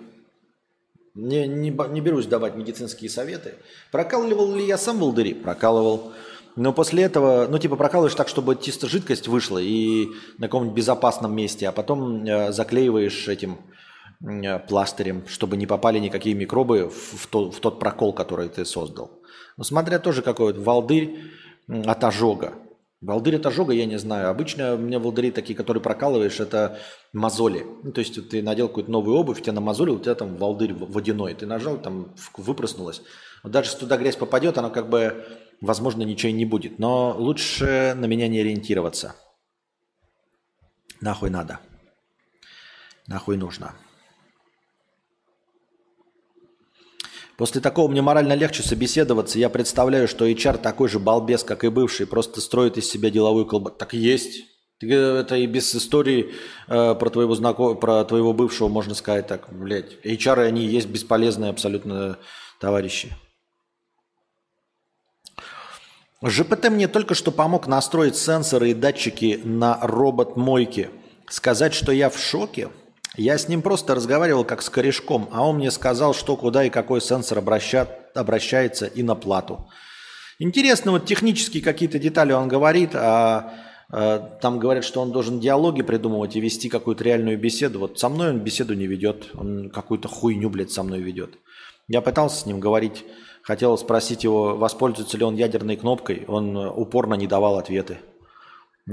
Не, не, не берусь давать медицинские советы. Прокалывал ли я сам волдыри? Прокалывал. Но после этого, ну типа прокалываешь так, чтобы чисто жидкость вышла и на каком-нибудь безопасном месте, а потом э, заклеиваешь этим э, пластырем, чтобы не попали никакие микробы в, в, то, в тот прокол, который ты создал. Но смотря тоже какой вот волдырь от ожога. Волдырь от ожога я не знаю. Обычно у меня волдыри такие, которые прокалываешь, это мозоли. Ну, то есть ты надел какую-то новую обувь, тебя намазолил, у тебя там волдырь водяной. Ты нажал, там выпроснулось. Вот даже если туда грязь попадет, она как бы, возможно, ничего и не будет. Но лучше на меня не ориентироваться. Нахуй надо. Нахуй нужно. После такого мне морально легче собеседоваться. Я представляю, что HR такой же балбес, как и бывший, просто строит из себя деловую колбасу. Так и есть. Это и без истории э, про, твоего знаком... про твоего бывшего можно сказать так. Блядь, HR они есть бесполезные абсолютно товарищи. ЖПТ мне только что помог настроить сенсоры и датчики на робот-мойке. Сказать, что я в шоке – я с ним просто разговаривал как с корешком, а он мне сказал, что куда и какой сенсор обращат, обращается и на плату. Интересно, вот технические какие-то детали он говорит, а, а там говорят, что он должен диалоги придумывать и вести какую-то реальную беседу. Вот со мной он беседу не ведет, он какую-то хуйню, блядь, со мной ведет. Я пытался с ним говорить, хотел спросить его, воспользуется ли он ядерной кнопкой, он упорно не давал ответы.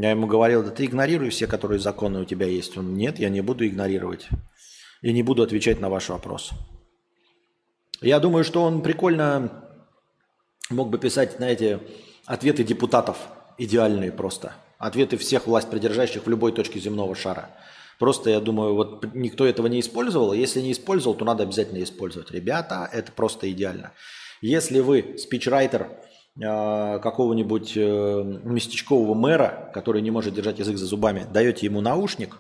Я ему говорил, да ты игнорируй все, которые законы у тебя есть. Он, нет, я не буду игнорировать. И не буду отвечать на ваш вопрос. Я думаю, что он прикольно мог бы писать, знаете, ответы депутатов. Идеальные просто. Ответы всех власть придержащих в любой точке земного шара. Просто, я думаю, вот никто этого не использовал. Если не использовал, то надо обязательно использовать. Ребята, это просто идеально. Если вы спичрайтер, какого-нибудь э, местечкового мэра, который не может держать язык за зубами, даете ему наушник,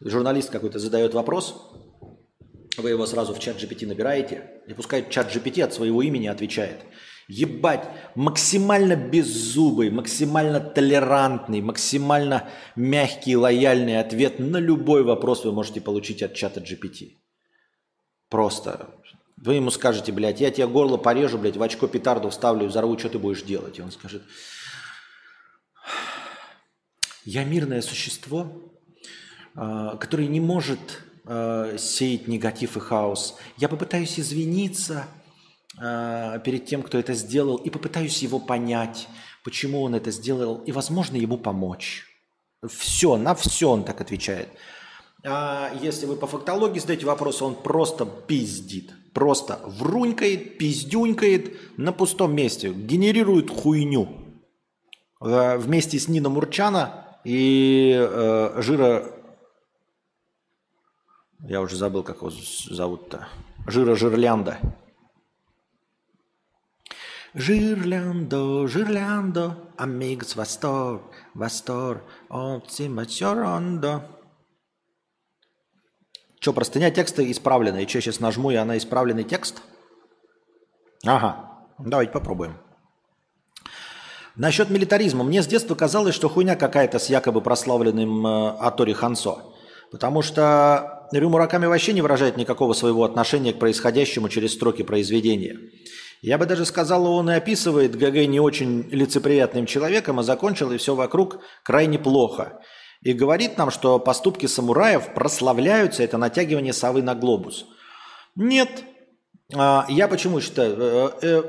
журналист какой-то задает вопрос, вы его сразу в чат GPT набираете, и пускай чат GPT от своего имени отвечает. Ебать, максимально беззубый, максимально толерантный, максимально мягкий, лояльный ответ на любой вопрос вы можете получить от чата GPT. Просто вы ему скажете, блядь, я тебе горло порежу, блядь, в очко петарду вставлю, взорву, что ты будешь делать? И он скажет, я мирное существо, а, которое не может а, сеять негатив и хаос. Я попытаюсь извиниться а, перед тем, кто это сделал, и попытаюсь его понять, почему он это сделал, и, возможно, ему помочь. Все, на все он так отвечает. А если вы по фактологии задаете вопрос, он просто пиздит. Просто врунькает, пиздюнькает на пустом месте. Генерирует хуйню. Э, вместе с Нина Мурчана и э, Жира... Я уже забыл, как его зовут-то. Жира Жирлянда. Жирляндо, Жирляндо, амигс Востор, Востор, Оптимачорондо. Что, простыня текста исправлена. И что, сейчас нажму, и она исправленный текст? Ага. Давайте попробуем. Насчет милитаризма. Мне с детства казалось, что хуйня какая-то с якобы прославленным э, Атори Хансо. Потому что Рю Мураками вообще не выражает никакого своего отношения к происходящему через строки произведения. Я бы даже сказал, он и описывает ГГ не очень лицеприятным человеком, а закончил и все вокруг крайне плохо. И говорит нам, что поступки самураев прославляются, это натягивание совы на глобус. Нет. А, я почему считаю? Э, э,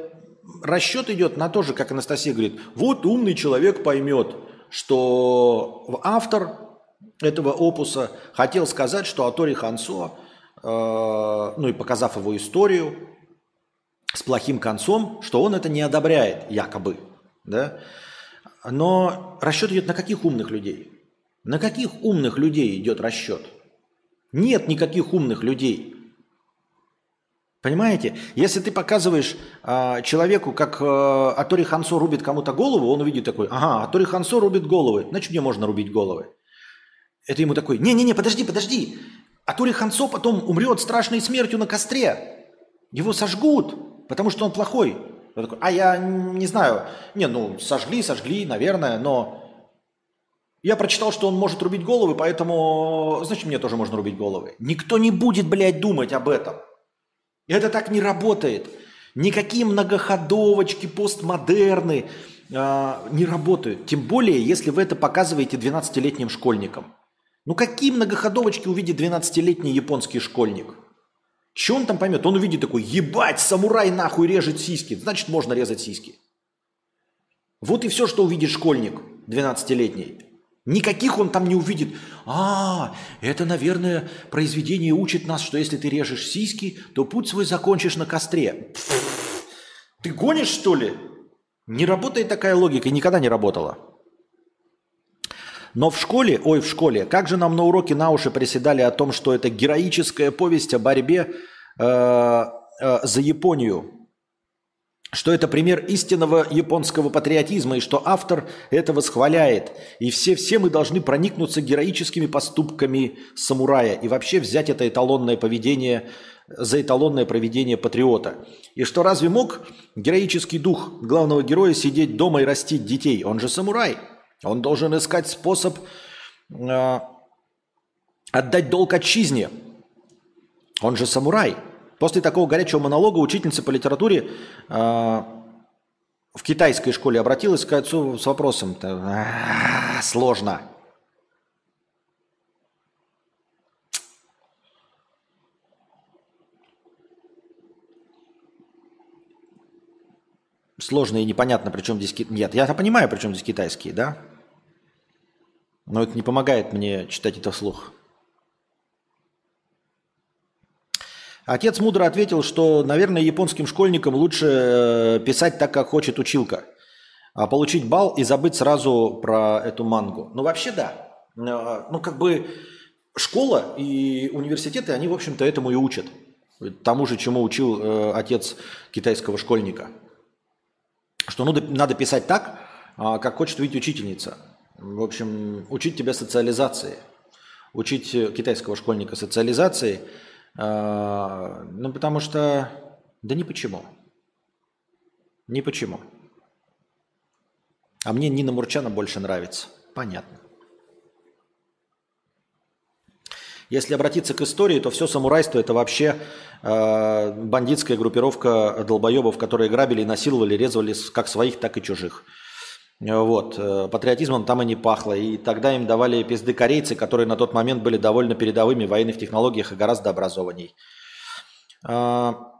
расчет идет на то же, как Анастасия говорит. Вот умный человек поймет, что автор этого опуса хотел сказать, что Атори Хансо, э, ну и показав его историю с плохим концом, что он это не одобряет, якобы. Да? Но расчет идет на каких умных людей? На каких умных людей идет расчет? Нет никаких умных людей. Понимаете? Если ты показываешь э, человеку, как э, Атори Хансо рубит кому-то голову, он увидит такой, ага, Атори Хансо рубит головы, значит мне можно рубить головы. Это ему такой, не-не-не, подожди, подожди. Атори Хансо потом умрет страшной смертью на костре. Его сожгут, потому что он плохой. Он такой, а я не знаю. Не, ну, сожгли, сожгли, наверное, но... Я прочитал, что он может рубить головы, поэтому, значит, мне тоже можно рубить головы. Никто не будет, блядь, думать об этом. Это так не работает. Никакие многоходовочки, постмодерны э, не работают. Тем более, если вы это показываете 12-летним школьникам. Ну какие многоходовочки увидит 12-летний японский школьник? Что он там поймет? Он увидит такой, ебать, самурай нахуй режет сиськи. Значит, можно резать сиськи. Вот и все, что увидит школьник 12-летний. Никаких он там не увидит. А, это, наверное, произведение учит нас, что если ты режешь сиськи, то путь свой закончишь на костре. Ты гонишь, что ли? Не работает такая логика, никогда не работала. Но в школе, ой, в школе, как же нам на уроке на уши приседали о том, что это героическая повесть о борьбе э, э, за Японию, что это пример истинного японского патриотизма, и что автор это восхваляет. И все, все мы должны проникнуться героическими поступками самурая и вообще взять это эталонное поведение за эталонное проведение патриота. И что разве мог героический дух главного героя сидеть дома и растить детей? Он же самурай – он должен искать способ э, отдать долг отчизне. Он же самурай. После такого горячего монолога учительница по литературе э, в китайской школе обратилась к отцу с вопросом. Сложно. Сложно и непонятно, при чем здесь... Нет, я понимаю, при чем здесь китайские, да? Но это не помогает мне читать это вслух. Отец мудро ответил, что, наверное, японским школьникам лучше э, писать так, как хочет училка, а получить балл и забыть сразу про эту мангу. Ну, вообще, да. Э, ну, как бы школа и университеты, они, в общем-то, этому и учат. Тому же, чему учил э, отец китайского школьника. Что ну, надо писать так, а, как хочет видеть учительница. В общем, учить тебя социализации. Учить китайского школьника социализации. Э, ну, потому что... Да не почему. Не почему. А мне Нина Мурчана больше нравится. Понятно. Если обратиться к истории, то все самурайство это вообще э, бандитская группировка долбоебов, которые грабили, насиловали, резали как своих, так и чужих. Вот. Э, патриотизмом там и не пахло. И тогда им давали пизды корейцы, которые на тот момент были довольно передовыми в военных технологиях и гораздо образованней. А,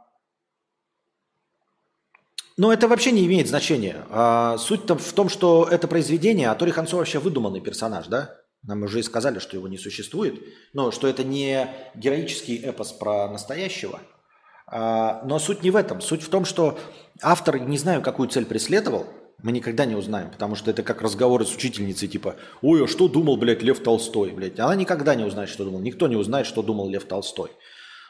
но это вообще не имеет значения. А, суть в том, что это произведение, а Тори Хансо вообще выдуманный персонаж, да? Нам уже и сказали, что его не существует, но что это не героический эпос про настоящего. А, но суть не в этом. Суть в том, что автор, не знаю, какую цель преследовал, мы никогда не узнаем, потому что это как разговоры с учительницей, типа, ой, а что думал, блядь, Лев Толстой, блядь. Она никогда не узнает, что думал. Никто не узнает, что думал Лев Толстой.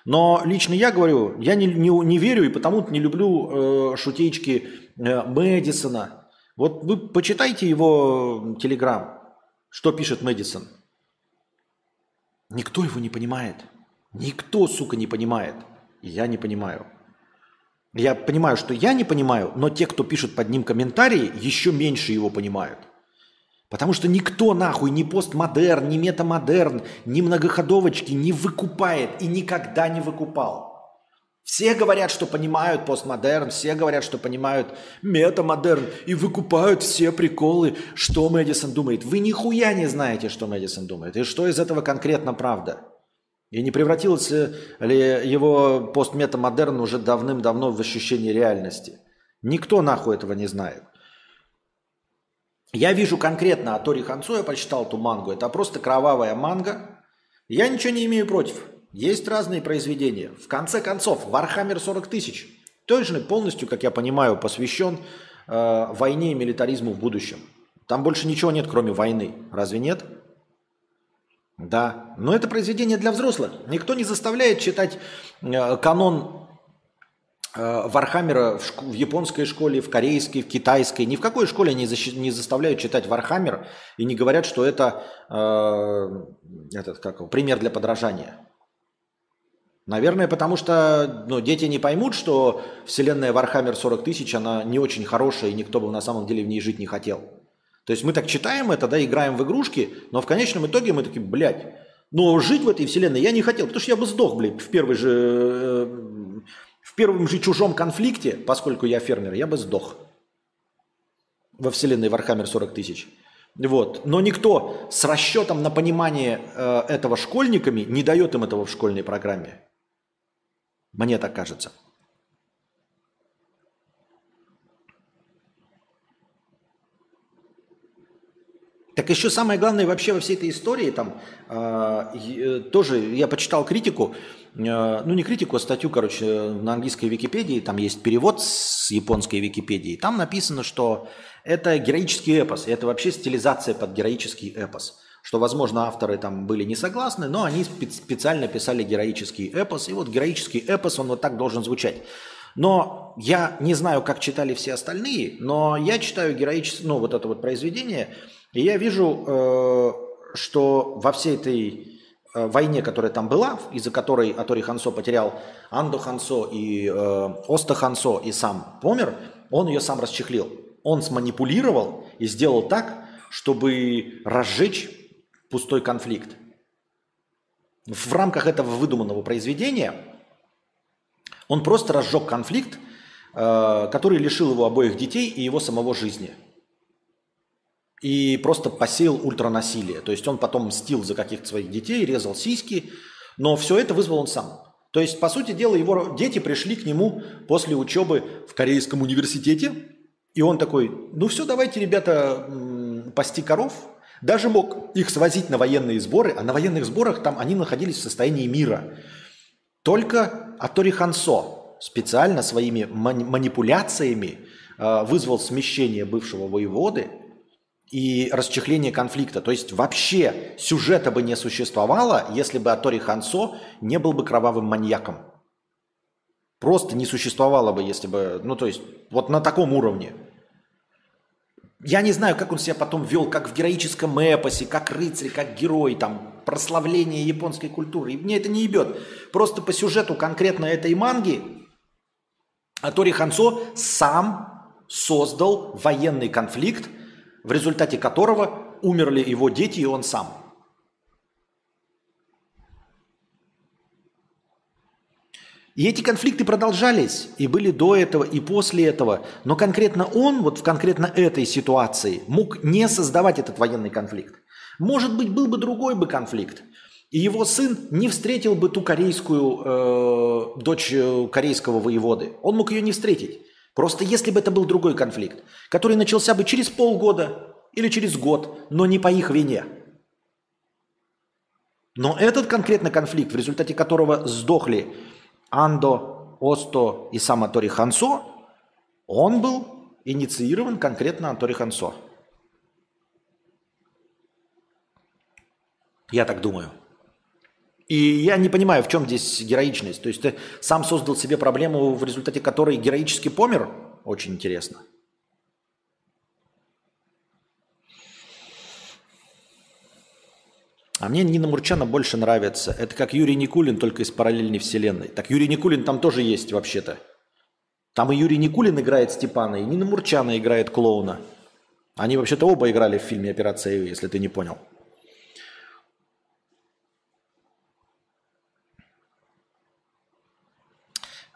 Но лично я говорю, я не, не, не верю и потому не люблю э, шутеечки э, Мэдисона. Вот вы почитайте его телеграм, что пишет Мэдисон. Никто его не понимает. Никто, сука, не понимает. И я не понимаю. Я понимаю, что я не понимаю, но те, кто пишут под ним комментарии, еще меньше его понимают. Потому что никто нахуй, ни постмодерн, ни метамодерн, ни многоходовочки не выкупает и никогда не выкупал. Все говорят, что понимают постмодерн, все говорят, что понимают метамодерн и выкупают все приколы, что Мэдисон думает. Вы нихуя не знаете, что Мэдисон думает и что из этого конкретно правда. И не превратился ли его постметамодерн уже давным-давно в ощущение реальности? Никто нахуй этого не знает. Я вижу конкретно Хаттори Хандзо, я прочитал эту мангу. Это просто кровавая манга. Я ничего не имею против. Есть разные произведения. В конце концов, Warhammer 40 тысяч тоже полностью, как я понимаю, посвящен э, войне и милитаризму в будущем. Там больше ничего нет, кроме войны. Разве нет? Да, но это произведение для взрослых. Никто не заставляет читать э, канон э, Warhammer 'а в, в японской школе, в корейской, в китайской. Ни в какой школе не, защ... не заставляют читать Warhammer и не говорят, что это э, этот, как, пример для подражания. Наверное, потому что ну, дети не поймут, что вселенная Warhammer 40 тысяч, она не очень хорошая, и никто бы на самом деле в ней жить не хотел. То есть мы так читаем это, да, играем в игрушки, но в конечном итоге мы такие, блядь, но жить в этой вселенной я не хотел, потому что я бы сдох, блядь, в первой же, э, в первом же чужом конфликте, поскольку я фермер, я бы сдох во вселенной Warhammer 40 тысяч. Вот. Но никто с расчетом на понимание э, этого школьниками не дает им этого в школьной программе. Мне так кажется. Так еще самое главное вообще во всей этой истории, там э, тоже я почитал критику, э, ну не критику, а статью, короче, на английской Википедии, там есть перевод с японской Википедии, там написано, что это героический эпос, это вообще стилизация под героический эпос, что, возможно, авторы там были не согласны, но они специально писали героический эпос, и вот героический эпос, он вот так должен звучать. Но я не знаю, как читали все остальные, но я читаю героическое, ну вот это вот произведение – и я вижу, э, что во всей этой э, войне, которая там была, из-за которой Атори Хансо потерял Андо Хансо и э, Оста Хансо и сам помер, он ее сам расчехлил. Он сманипулировал и сделал так, чтобы разжечь пустой конфликт. В рамках этого выдуманного произведения он просто разжег конфликт, который лишил его обоих детей и его самого жизни – и просто посеял ультранасилие. То есть он потом мстил за каких-то своих детей, резал сиськи, но все это вызвал он сам. То есть, по сути дела, его дети пришли к нему после учебы в Корейском университете, и он такой, ну все, давайте, ребята, пасти коров. Даже мог их свозить на военные сборы, а на военных сборах там они находились в состоянии мира. Только Атори Хансо специально своими манипуляциями э, вызвал смещение бывшего воеводы – и расчехление конфликта. То есть вообще сюжета бы не существовало, если бы Атори Хансо не был бы кровавым маньяком. Просто не существовало бы, если бы... Ну, то есть вот на таком уровне. Я не знаю, как он себя потом вел, как в героическом эпосе, как рыцарь, как герой, там, прославление японской культуры. И мне это не ебет. Просто по сюжету конкретно этой манги Атори Хансо сам создал военный конфликт, в результате которого умерли его дети и он сам. И эти конфликты продолжались, и были до этого, и после этого. Но конкретно он, вот в конкретно этой ситуации, мог не создавать этот военный конфликт. Может быть, был бы другой бы конфликт. И его сын не встретил бы ту корейскую э, дочь э, корейского воеводы. Он мог ее не встретить. Просто если бы это был другой конфликт, который начался бы через полгода или через год, но не по их вине. Но этот конкретный конфликт, в результате которого сдохли Андо, Осто и сам Атори Хансо, он был инициирован конкретно Атори Хансо. Я так думаю. И я не понимаю, в чем здесь героичность. То есть ты сам создал себе проблему, в результате которой героически помер? Очень интересно. А мне Нина Мурчана больше нравится. Это как Юрий Никулин, только из параллельной вселенной. Так Юрий Никулин там тоже есть вообще-то. Там и Юрий Никулин играет Степана, и Нина Мурчана играет клоуна. Они вообще-то оба играли в фильме «Операция Ю», если ты не понял.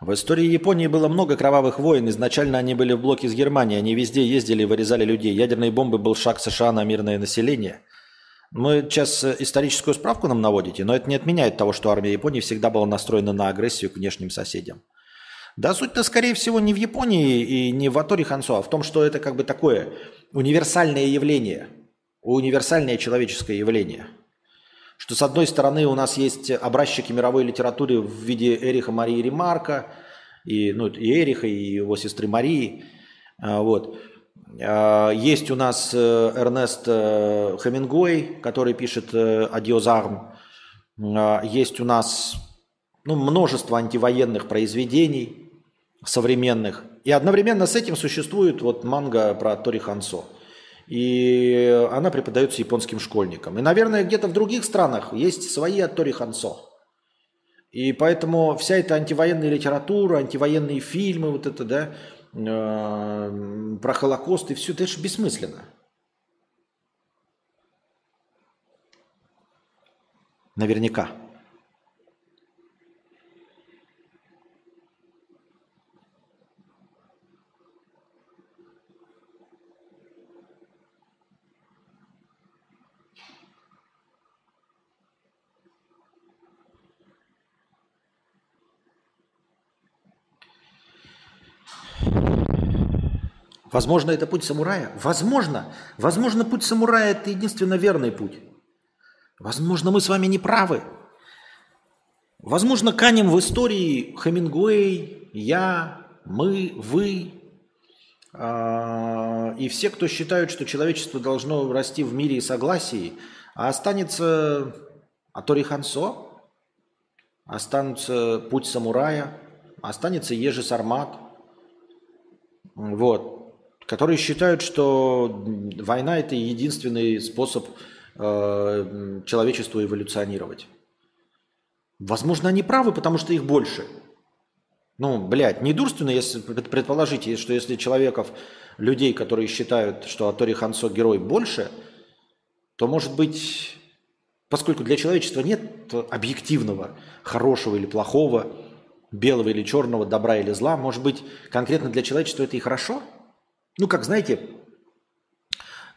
В истории Японии было много кровавых войн. Изначально они были в блоке с Германией. Они везде ездили и вырезали людей. Ядерные бомбы был шаг США на мирное население. Мы сейчас э, историческую справку нам наводите, но это не отменяет того, что армия Японии всегда была настроена на агрессию к внешним соседям. Да, суть-то, скорее всего, не в Японии и не в Аторе Хансо, а в том, что это как бы такое универсальное явление, универсальное человеческое явление. Что, с одной стороны, у нас есть образчики мировой литературы в виде Эриха Марии Ремарка, и, ну, и Эриха, и его сестры Марии. А, вот. А, есть у нас э, Эрнест э, Хемингуэй, который пишет «Адиозарм». А, есть у нас ну, множество антивоенных произведений – современных. И одновременно с этим существует вот манга про Тори Хансо. И она преподается японским школьникам. И, наверное, где-то в других странах есть свои от Тори Хансо. И поэтому вся эта антивоенная литература, антивоенные фильмы, вот это, да, э, про Холокост и все, это же бессмысленно. Наверняка. Возможно, это путь самурая? Возможно. Возможно, путь самурая – это единственно верный путь. Возможно, мы с вами не правы. Возможно, канем в истории Хемингуэй, я, мы, вы э, и все, кто считают, что человечество должно расти в мире и согласии, а останется Атори Хансо, останется путь самурая, останется Ежи Сармат. Вот которые считают, что война это единственный способ э, человечеству эволюционировать. Возможно, они правы, потому что их больше. Ну, блядь, недурственно, если предположить, что если человеков, людей, которые считают, что Атори Хансо герой больше, то, может быть, поскольку для человечества нет объективного хорошего или плохого, белого или черного, добра или зла, может быть, конкретно для человечества это и хорошо – ну, как знаете,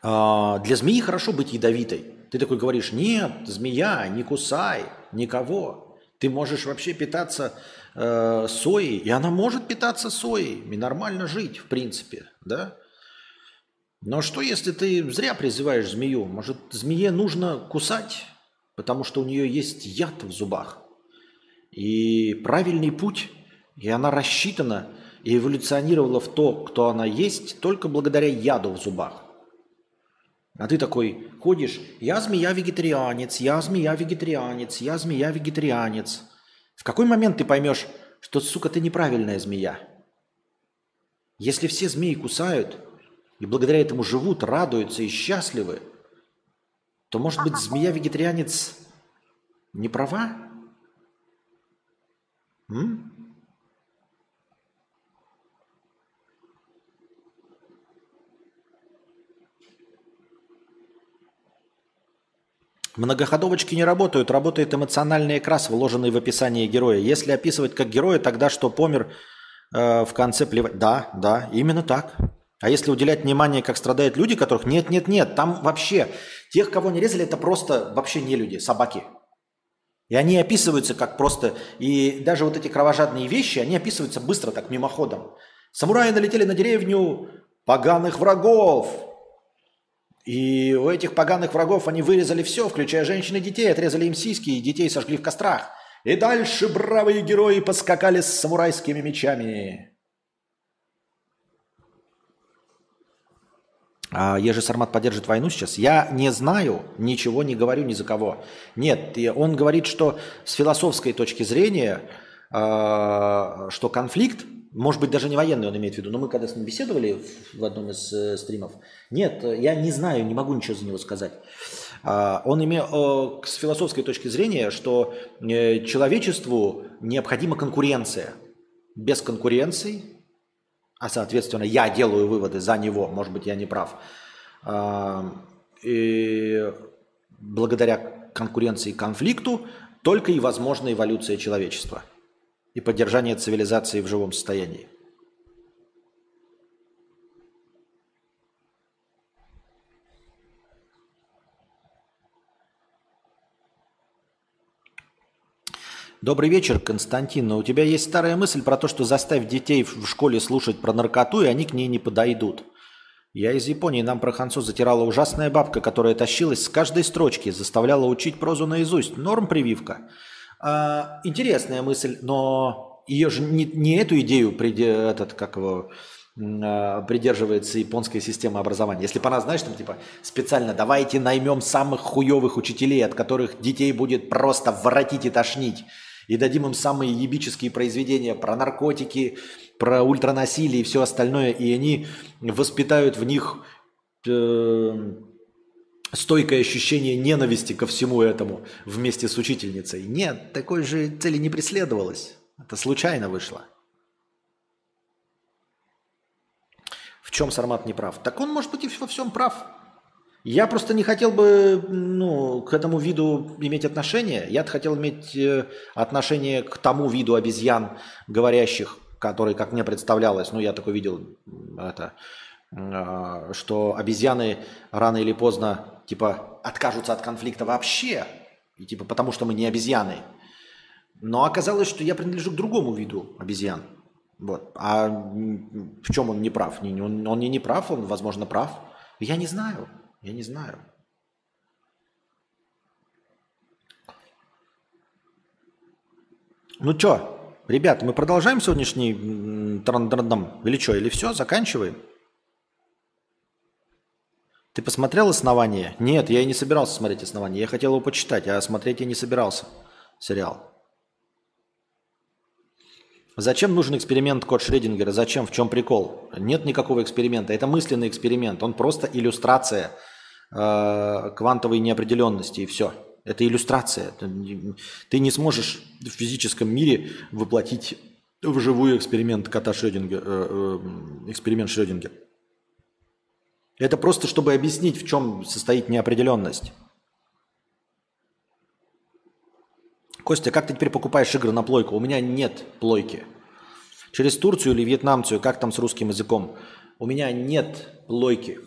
а, для змеи хорошо быть ядовитой. Ты такой говоришь, нет, змея, не кусай никого. Ты можешь вообще питаться э, соей, и она может питаться соей, и нормально жить, в принципе, да? Но что, если ты зря призываешь змею? Может, змее нужно кусать, потому что у нее есть яд в зубах? И правильный путь, и она рассчитана и эволюционировала в то, кто она есть, только благодаря яду в зубах. А ты такой ходишь, я змея-вегетарианец, я змея-вегетарианец, я змея-вегетарианец. В какой момент ты поймешь, что, сука, ты неправильная змея? Если все змеи кусают и благодаря этому живут, радуются и счастливы, то, может быть, змея-вегетарианец не права? М? Многоходовочки не работают, работает эмоциональный окрас, вложенный в описание героя. Если описывать как героя, тогда что помер э, в конце плевать. Да, да, именно так. А если уделять внимание, как страдают люди, которых нет, нет, нет, там вообще тех, кого не резали, это просто вообще не люди, собаки. И они описываются как просто, и даже вот эти кровожадные вещи, они описываются быстро, так мимоходом. Самураи налетели на деревню поганых врагов, и у этих поганых врагов они вырезали все, включая женщин и детей, отрезали им сиськи и детей сожгли в кострах. И дальше бравые герои поскакали с самурайскими мечами. А Ежи Сармат поддержит войну сейчас? Я не знаю, ничего не говорю ни за кого. Нет, он говорит, что с философской точки зрения, а, что конфликт может быть, даже не военный он имеет в виду, но мы когда с ним беседовали в одном из э, стримов, нет, я не знаю, не могу ничего за него сказать. А, он имел с философской точки зрения, что э, человечеству необходима конкуренция. Без конкуренции а соответственно я делаю выводы за него, может быть, я не прав, а, и благодаря конкуренции и конфликту только и возможна эволюция человечества и поддержание цивилизации в живом состоянии. Добрый вечер, Константин. Но у тебя есть старая мысль про то, что заставь детей в школе слушать про наркоту, и они к ней не подойдут. Я из Японии, нам про Хансу затирала ужасная бабка, которая тащилась с каждой строчки, заставляла учить прозу наизусть. Норм прививка. А, интересная мысль, но ее же не, не эту идею этот, как его, а, придерживается японская система образования. Если бы она, знаешь, там типа специально давайте наймем самых хуевых учителей, от которых детей будет просто воротить и тошнить и дадим им самые ебические произведения про наркотики, про ультранасилие и все остальное, и они воспитают в них э, стойкое ощущение ненависти ко всему этому вместе с учительницей. Нет, такой же цели не преследовалось. Это случайно вышло. В чем Сармат не прав? Так он, может быть, и во всем прав. Я просто не хотел бы ну, к этому виду иметь отношение. Я хотел иметь э, отношение к тому виду обезьян, говорящих, который, как мне представлялось, ну, я такой видел это, а, что обезьяны рано или поздно, типа, откажутся от конфликта вообще, и, типа, потому что мы не обезьяны. Но оказалось, что я принадлежу к другому виду обезьян. Вот. А в чем он не прав? Он, он не не прав, он, возможно, прав. Я не знаю. Я не знаю. Ну что, ребят, мы продолжаем сегодняшний трандардам или что, или все, заканчиваем? Ты посмотрел «Основание»? Нет, я и не собирался смотреть «Основание». Я хотел его почитать, а смотреть я не собирался. Сериал. Зачем нужен эксперимент код Шредингера? Зачем? В чем прикол? Нет никакого эксперимента. Это мысленный эксперимент. Он просто иллюстрация э, квантовой неопределенности и все. Это иллюстрация. Ты не сможешь в физическом мире воплотить в живую эксперимент кота Шрёдингера, э, э, эксперимент Шрёдингера. Это просто, чтобы объяснить, в чем состоит неопределенность. Костя, как ты теперь покупаешь игры на плойку? У меня нет плойки. Через Турцию или Вьетнамцию, как там с русским языком? У меня нет плойки.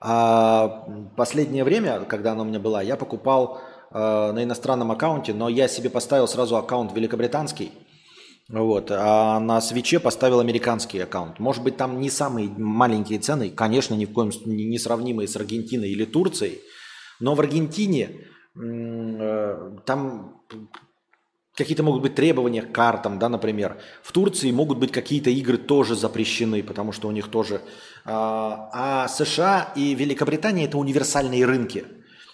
А последнее время, когда она у меня была, я покупал э, на иностранном аккаунте, но я себе поставил сразу аккаунт великобританский. Вот, а на свече поставил американский аккаунт. Может быть, там не самые маленькие цены, конечно, ни в коем случае не сравнимые с Аргентиной или Турцией, но в Аргентине э, там какие-то могут быть требования к картам, да, например. В Турции могут быть какие-то игры тоже запрещены, потому что у них тоже... А, а США и Великобритания – это универсальные рынки.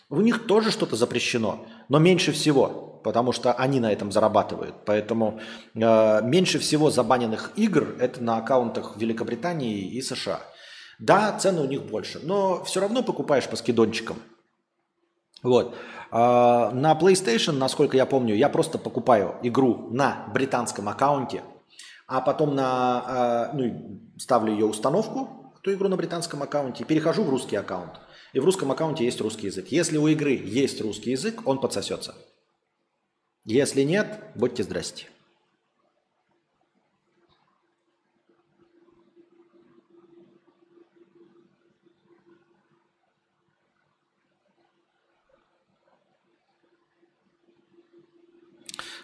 У них тоже что-то запрещено, но меньше всего, потому что они на этом зарабатывают. Поэтому э, меньше всего забаненных игр – это на аккаунтах Великобритании и США. Да, цены у них больше, но все равно покупаешь по скидончикам. Вот. А, на PlayStation, насколько я помню, я просто покупаю игру на британском аккаунте, а потом на, а, ну, ставлю ее установку, эту игру на британском аккаунте, перехожу в русский аккаунт. И в русском аккаунте есть русский язык. Если у игры есть русский язык, он подсосется. Если нет, будьте здрасте.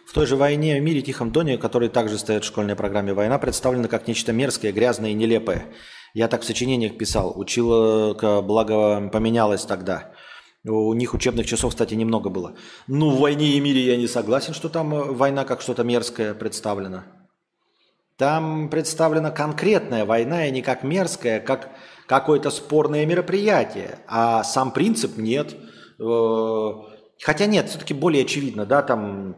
В той же «Войне в мире Тихом Доне», который также стоит в школьной программе «Война», представлена как нечто мерзкое, грязное и нелепое. Я так в сочинениях писал. Училка, благо, поменялась тогда. У них учебных часов, кстати, немного было. Ну, в «Войне и мире» я не согласен, что там э, война как что-то мерзкое представлена. Там представлена конкретная война, и не как мерзкая, как какое-то спорное мероприятие. А сам принцип нет. Э, хотя нет, все-таки более очевидно, да, там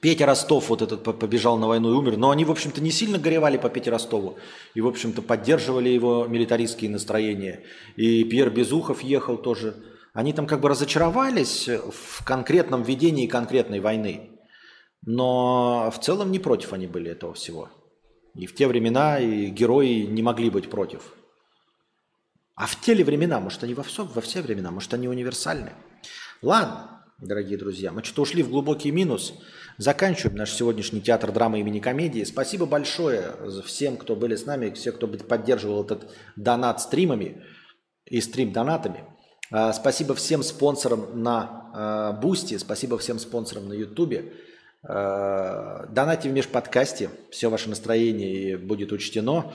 Петя Ростов вот этот побежал на войну и умер, но они, в общем-то, не сильно горевали по Пете Ростову и, в общем-то, поддерживали его милитаристские настроения. И Пьер Безухов ехал тоже. Они там как бы разочаровались в конкретном ведении конкретной войны, но в целом не против они были этого всего. И в те времена и герои не могли быть против. А в те ли времена, может, они во все, во все времена, может, они универсальны. Ладно, дорогие друзья, мы что-то ушли в глубокий минус. Заканчиваем наш сегодняшний театр драмы имени комедии. Спасибо большое всем, кто были с нами, всем, кто поддерживал этот донат стримами и стрим донатами. А, спасибо всем спонсорам на а, Boosty, спасибо всем спонсорам на Ютубе. А, донатьте в межподкасте, все ваше настроение будет учтено.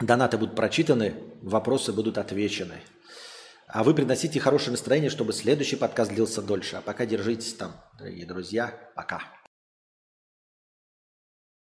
Донаты будут прочитаны, вопросы будут отвечены. А вы приносите хорошее настроение, чтобы следующий подкаст длился дольше. А пока держитесь там, дорогие друзья. Пока.